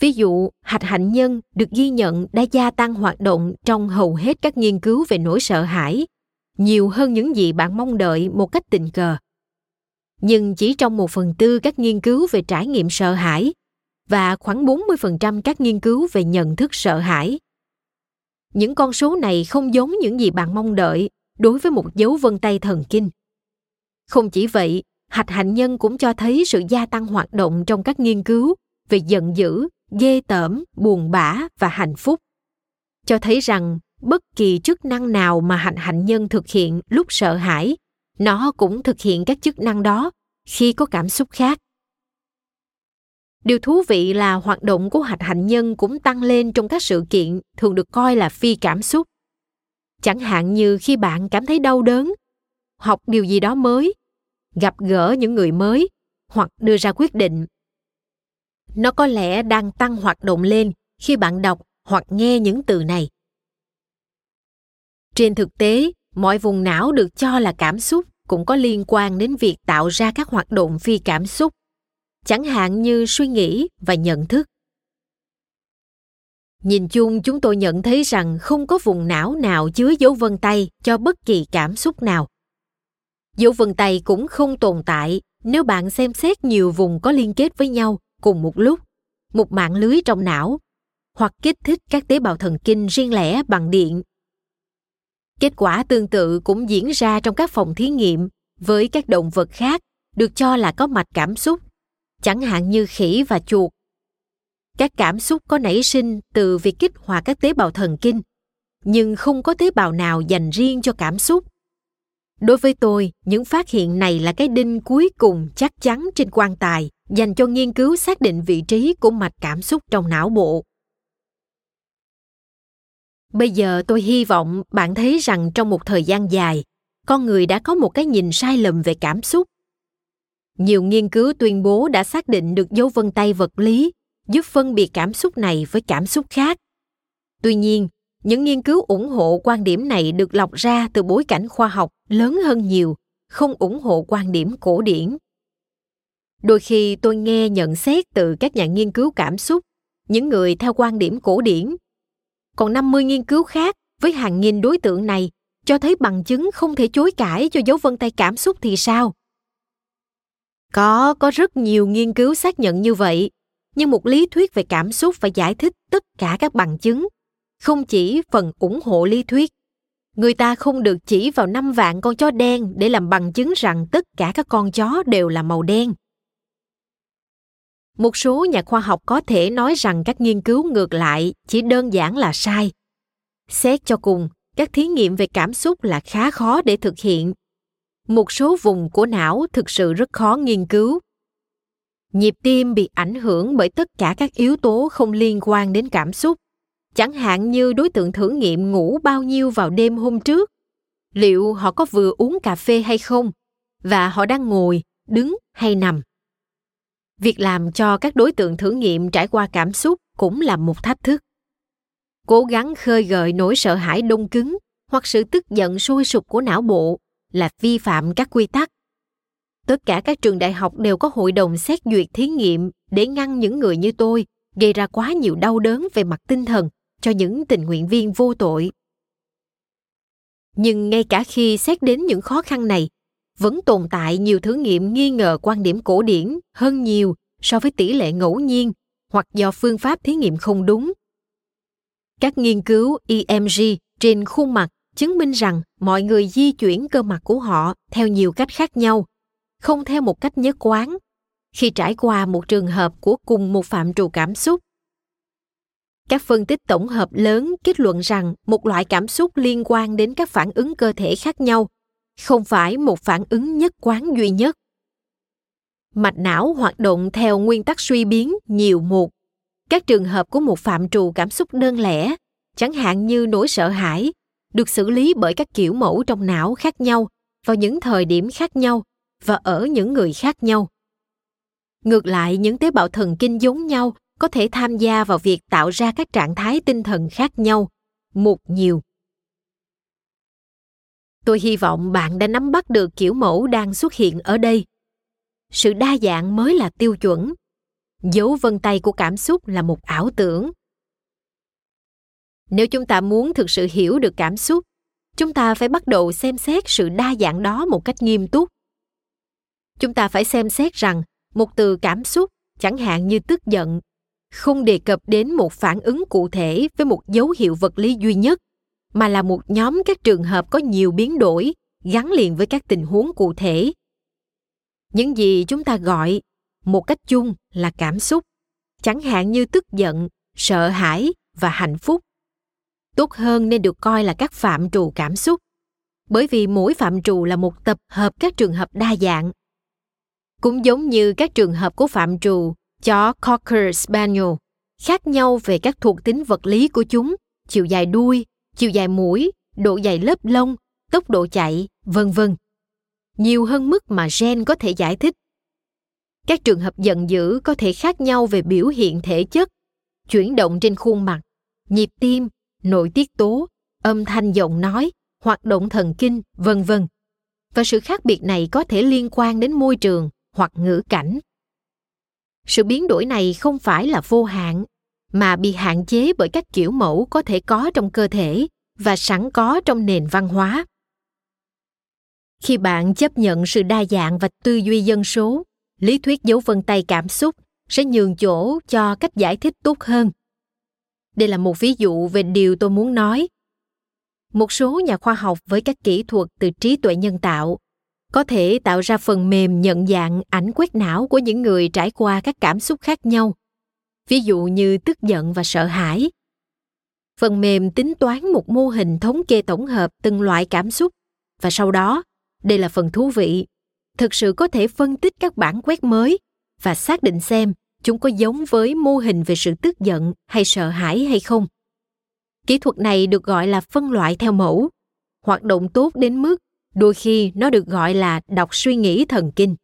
Ví dụ, hạch hạnh nhân được ghi nhận đã gia tăng hoạt động trong hầu hết các nghiên cứu về nỗi sợ hãi, nhiều hơn những gì bạn mong đợi một cách tình cờ nhưng chỉ trong một phần tư các nghiên cứu về trải nghiệm sợ hãi và khoảng 40% các nghiên cứu về nhận thức sợ hãi. Những con số này không giống những gì bạn mong đợi đối với một dấu vân tay thần kinh. Không chỉ vậy, hạch hạnh nhân cũng cho thấy sự gia tăng hoạt động trong các nghiên cứu về giận dữ, ghê tởm, buồn bã và hạnh phúc. Cho thấy rằng bất kỳ chức năng nào mà hạnh hạnh nhân thực hiện lúc sợ hãi, nó cũng thực hiện các chức năng đó khi có cảm xúc khác. Điều thú vị là hoạt động của hạch hạnh nhân cũng tăng lên trong các sự kiện thường được coi là phi cảm xúc. Chẳng hạn như khi bạn cảm thấy đau đớn, học điều gì đó mới, gặp gỡ những người mới hoặc đưa ra quyết định. Nó có lẽ đang tăng hoạt động lên khi bạn đọc hoặc nghe những từ này. Trên thực tế, mọi vùng não được cho là cảm xúc cũng có liên quan đến việc tạo ra các hoạt động phi cảm xúc chẳng hạn như suy nghĩ và nhận thức. Nhìn chung chúng tôi nhận thấy rằng không có vùng não nào chứa dấu vân tay cho bất kỳ cảm xúc nào. Dấu vân tay cũng không tồn tại nếu bạn xem xét nhiều vùng có liên kết với nhau cùng một lúc một mạng lưới trong não hoặc kích thích các tế bào thần kinh riêng lẻ bằng điện kết quả tương tự cũng diễn ra trong các phòng thí nghiệm với các động vật khác được cho là có mạch cảm xúc chẳng hạn như khỉ và chuột. Các cảm xúc có nảy sinh từ việc kích hoạt các tế bào thần kinh, nhưng không có tế bào nào dành riêng cho cảm xúc. Đối với tôi, những phát hiện này là cái đinh cuối cùng chắc chắn trên quan tài dành cho nghiên cứu xác định vị trí của mạch cảm xúc trong não bộ. Bây giờ tôi hy vọng bạn thấy rằng trong một thời gian dài, con người đã có một cái nhìn sai lầm về cảm xúc. Nhiều nghiên cứu tuyên bố đã xác định được dấu vân tay vật lý giúp phân biệt cảm xúc này với cảm xúc khác. Tuy nhiên những nghiên cứu ủng hộ quan điểm này được lọc ra từ bối cảnh khoa học lớn hơn nhiều không ủng hộ quan điểm cổ điển đôi khi tôi nghe nhận xét từ các nhà nghiên cứu cảm xúc những người theo quan điểm cổ điển còn 50 nghiên cứu khác với hàng nghìn đối tượng này cho thấy bằng chứng không thể chối cãi cho dấu vân tay cảm xúc thì sao? Có, có rất nhiều nghiên cứu xác nhận như vậy, nhưng một lý thuyết về cảm xúc phải giải thích tất cả các bằng chứng, không chỉ phần ủng hộ lý thuyết. Người ta không được chỉ vào năm vạn con chó đen để làm bằng chứng rằng tất cả các con chó đều là màu đen. Một số nhà khoa học có thể nói rằng các nghiên cứu ngược lại chỉ đơn giản là sai. Xét cho cùng, các thí nghiệm về cảm xúc là khá khó để thực hiện. Một số vùng của não thực sự rất khó nghiên cứu. Nhịp tim bị ảnh hưởng bởi tất cả các yếu tố không liên quan đến cảm xúc. Chẳng hạn như đối tượng thử nghiệm ngủ bao nhiêu vào đêm hôm trước. Liệu họ có vừa uống cà phê hay không? Và họ đang ngồi đứng hay nằm? Việc làm cho các đối tượng thử nghiệm trải qua cảm xúc cũng là một thách thức. Cố gắng khơi gợi nỗi sợ hãi đông cứng hoặc sự tức giận sôi sục của não bộ là vi phạm các quy tắc. Tất cả các trường đại học đều có hội đồng xét duyệt thí nghiệm để ngăn những người như tôi gây ra quá nhiều đau đớn về mặt tinh thần cho những tình nguyện viên vô tội. Nhưng ngay cả khi xét đến những khó khăn này vẫn tồn tại nhiều thử nghiệm nghi ngờ quan điểm cổ điển, hơn nhiều so với tỷ lệ ngẫu nhiên hoặc do phương pháp thí nghiệm không đúng. Các nghiên cứu emg trên khuôn mặt chứng minh rằng mọi người di chuyển cơ mặt của họ theo nhiều cách khác nhau, không theo một cách nhất quán. Khi trải qua một trường hợp của cùng một phạm trù cảm xúc, các phân tích tổng hợp lớn kết luận rằng một loại cảm xúc liên quan đến các phản ứng cơ thể khác nhau không phải một phản ứng nhất quán duy nhất. Mạch não hoạt động theo nguyên tắc suy biến nhiều một. Các trường hợp của một phạm trù cảm xúc đơn lẻ, chẳng hạn như nỗi sợ hãi, được xử lý bởi các kiểu mẫu trong não khác nhau, vào những thời điểm khác nhau, và ở những người khác nhau. Ngược lại, những tế bào thần kinh giống nhau có thể tham gia vào việc tạo ra các trạng thái tinh thần khác nhau. Một nhiều tôi hy vọng bạn đã nắm bắt được kiểu mẫu đang xuất hiện ở đây. Sự đa dạng mới là tiêu chuẩn. Dấu vân tay của cảm xúc là một ảo tưởng. Nếu chúng ta muốn thực sự hiểu được cảm xúc, chúng ta phải bắt đầu xem xét sự đa dạng đó một cách nghiêm túc. Chúng ta phải xem xét rằng, một từ cảm xúc, chẳng hạn như tức giận, không đề cập đến một phản ứng cụ thể với một dấu hiệu vật lý duy nhất mà là một nhóm các trường hợp có nhiều biến đổi gắn liền với các tình huống cụ thể. Những gì chúng ta gọi một cách chung là cảm xúc chẳng hạn như tức giận sợ hãi và hạnh phúc. Tốt hơn nên được coi là các phạm trù cảm xúc bởi vì mỗi phạm trù là một tập hợp các trường hợp đa dạng. Cũng giống như các trường hợp của phạm trù chó Cocker Spaniel, khác nhau về các thuộc tính vật lý của chúng, chiều dài đuôi, chiều dài mũi, độ dày lớp lông, tốc độ chạy, vân vân. Nhiều hơn mức mà gen có thể giải thích. Các trường hợp giận dữ có thể khác nhau về biểu hiện thể chất, chuyển động trên khuôn mặt, nhịp tim, nội tiết tố, âm thanh giọng nói, hoạt động thần kinh, vân vân. Và sự khác biệt này có thể liên quan đến môi trường hoặc ngữ cảnh. Sự biến đổi này không phải là vô hạn, mà bị hạn chế bởi các kiểu mẫu có thể có trong cơ thể và sẵn có trong nền văn hóa. Khi bạn chấp nhận sự đa dạng và tư duy dân số, lý thuyết dấu vân tay cảm xúc sẽ nhường chỗ cho cách giải thích tốt hơn. Đây là một ví dụ về điều tôi muốn nói. Một số nhà khoa học với các kỹ thuật từ trí tuệ nhân tạo có thể tạo ra phần mềm nhận dạng ảnh quét não của những người trải qua các cảm xúc khác nhau ví dụ như tức giận và sợ hãi. Phần mềm tính toán một mô hình thống kê tổng hợp từng loại cảm xúc. Và sau đó, đây là phần thú vị. Thực sự có thể phân tích các bản quét mới và xác định xem chúng có giống với mô hình về sự tức giận hay sợ hãi hay không. Kỹ thuật này được gọi là phân loại theo mẫu. Hoạt động tốt đến mức đôi khi nó được gọi là đọc suy nghĩ thần kinh.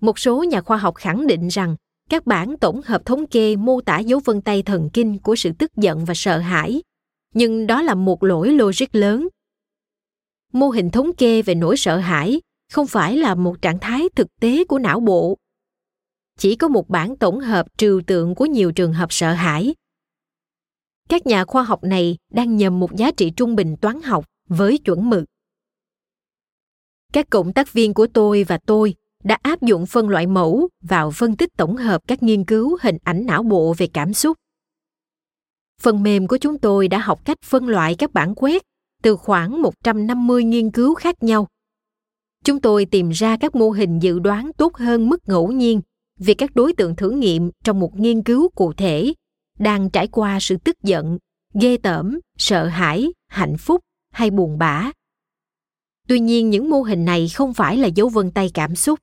Một số nhà khoa học khẳng định rằng các bản tổng hợp thống kê mô tả dấu vân tay thần kinh của sự tức giận và sợ hãi. Nhưng đó là một lỗi logic lớn. Mô hình thống kê về nỗi sợ hãi không phải là một trạng thái thực tế của não bộ. Chỉ có một bản tổng hợp trừu tượng của nhiều trường hợp sợ hãi. Các nhà khoa học này đang nhầm một giá trị trung bình toán học với chuẩn mực. Các cộng tác viên của tôi và tôi đã áp dụng phân loại mẫu vào phân tích tổng hợp các nghiên cứu hình ảnh não bộ về cảm xúc. Phần mềm của chúng tôi đã học cách phân loại các bản quét từ khoảng 150 nghiên cứu khác nhau. Chúng tôi tìm ra các mô hình dự đoán tốt hơn mức ngẫu nhiên về các đối tượng thử nghiệm trong một nghiên cứu cụ thể đang trải qua sự tức giận, ghê tởm, sợ hãi, hạnh phúc hay buồn bã. Tuy nhiên những mô hình này không phải là dấu vân tay cảm xúc.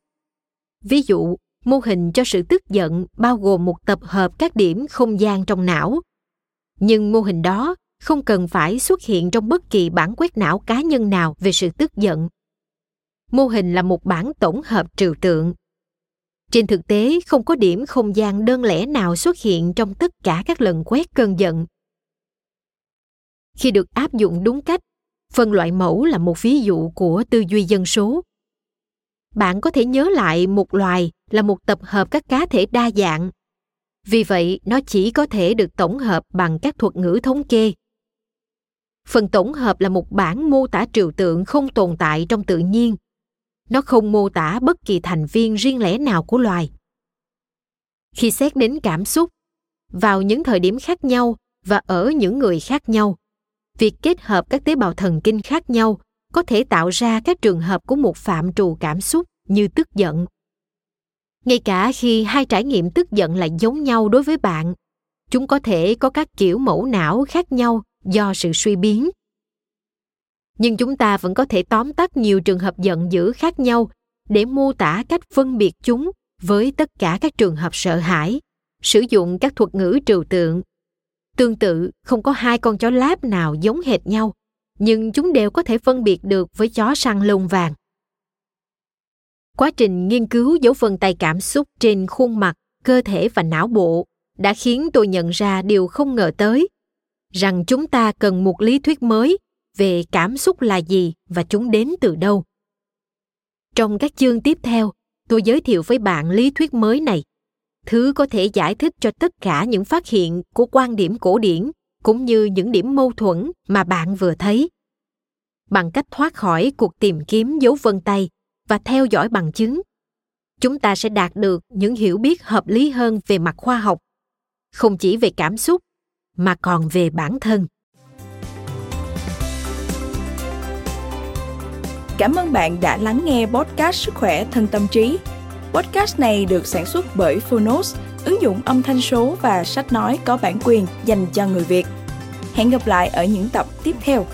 Ví dụ, mô hình cho sự tức giận bao gồm một tập hợp các điểm không gian trong não. Nhưng mô hình đó không cần phải xuất hiện trong bất kỳ bản quét não cá nhân nào về sự tức giận. Mô hình là một bản tổng hợp trừu tượng. Trên thực tế, không có điểm không gian đơn lẻ nào xuất hiện trong tất cả các lần quét cơn giận. Khi được áp dụng đúng cách, phân loại mẫu là một ví dụ của tư duy dân số bạn có thể nhớ lại một loài là một tập hợp các cá thể đa dạng. Vì vậy, nó chỉ có thể được tổng hợp bằng các thuật ngữ thống kê. Phần tổng hợp là một bản mô tả trừu tượng không tồn tại trong tự nhiên. Nó không mô tả bất kỳ thành viên riêng lẻ nào của loài. Khi xét đến cảm xúc, vào những thời điểm khác nhau và ở những người khác nhau, việc kết hợp các tế bào thần kinh khác nhau có thể tạo ra các trường hợp của một phạm trù cảm xúc như tức giận. Ngay cả khi hai trải nghiệm tức giận lại giống nhau đối với bạn, chúng có thể có các kiểu mẫu não khác nhau do sự suy biến. Nhưng chúng ta vẫn có thể tóm tắt nhiều trường hợp giận dữ khác nhau để mô tả cách phân biệt chúng với tất cả các trường hợp sợ hãi, sử dụng các thuật ngữ trừu tượng. Tương tự, không có hai con chó láp nào giống hệt nhau nhưng chúng đều có thể phân biệt được với chó săn lông vàng. Quá trình nghiên cứu dấu vân tay cảm xúc trên khuôn mặt, cơ thể và não bộ đã khiến tôi nhận ra điều không ngờ tới, rằng chúng ta cần một lý thuyết mới về cảm xúc là gì và chúng đến từ đâu. Trong các chương tiếp theo, tôi giới thiệu với bạn lý thuyết mới này, thứ có thể giải thích cho tất cả những phát hiện của quan điểm cổ điển cũng như những điểm mâu thuẫn mà bạn vừa thấy bằng cách thoát khỏi cuộc tìm kiếm dấu vân tay và theo dõi bằng chứng chúng ta sẽ đạt được những hiểu biết hợp lý hơn về mặt khoa học không chỉ về cảm xúc mà còn về bản thân Cảm ơn bạn đã lắng nghe podcast Sức khỏe thân tâm trí. Podcast này được sản xuất bởi Phonos, ứng dụng âm thanh số và sách nói có bản quyền dành cho người Việt. Hẹn gặp lại ở những tập tiếp theo.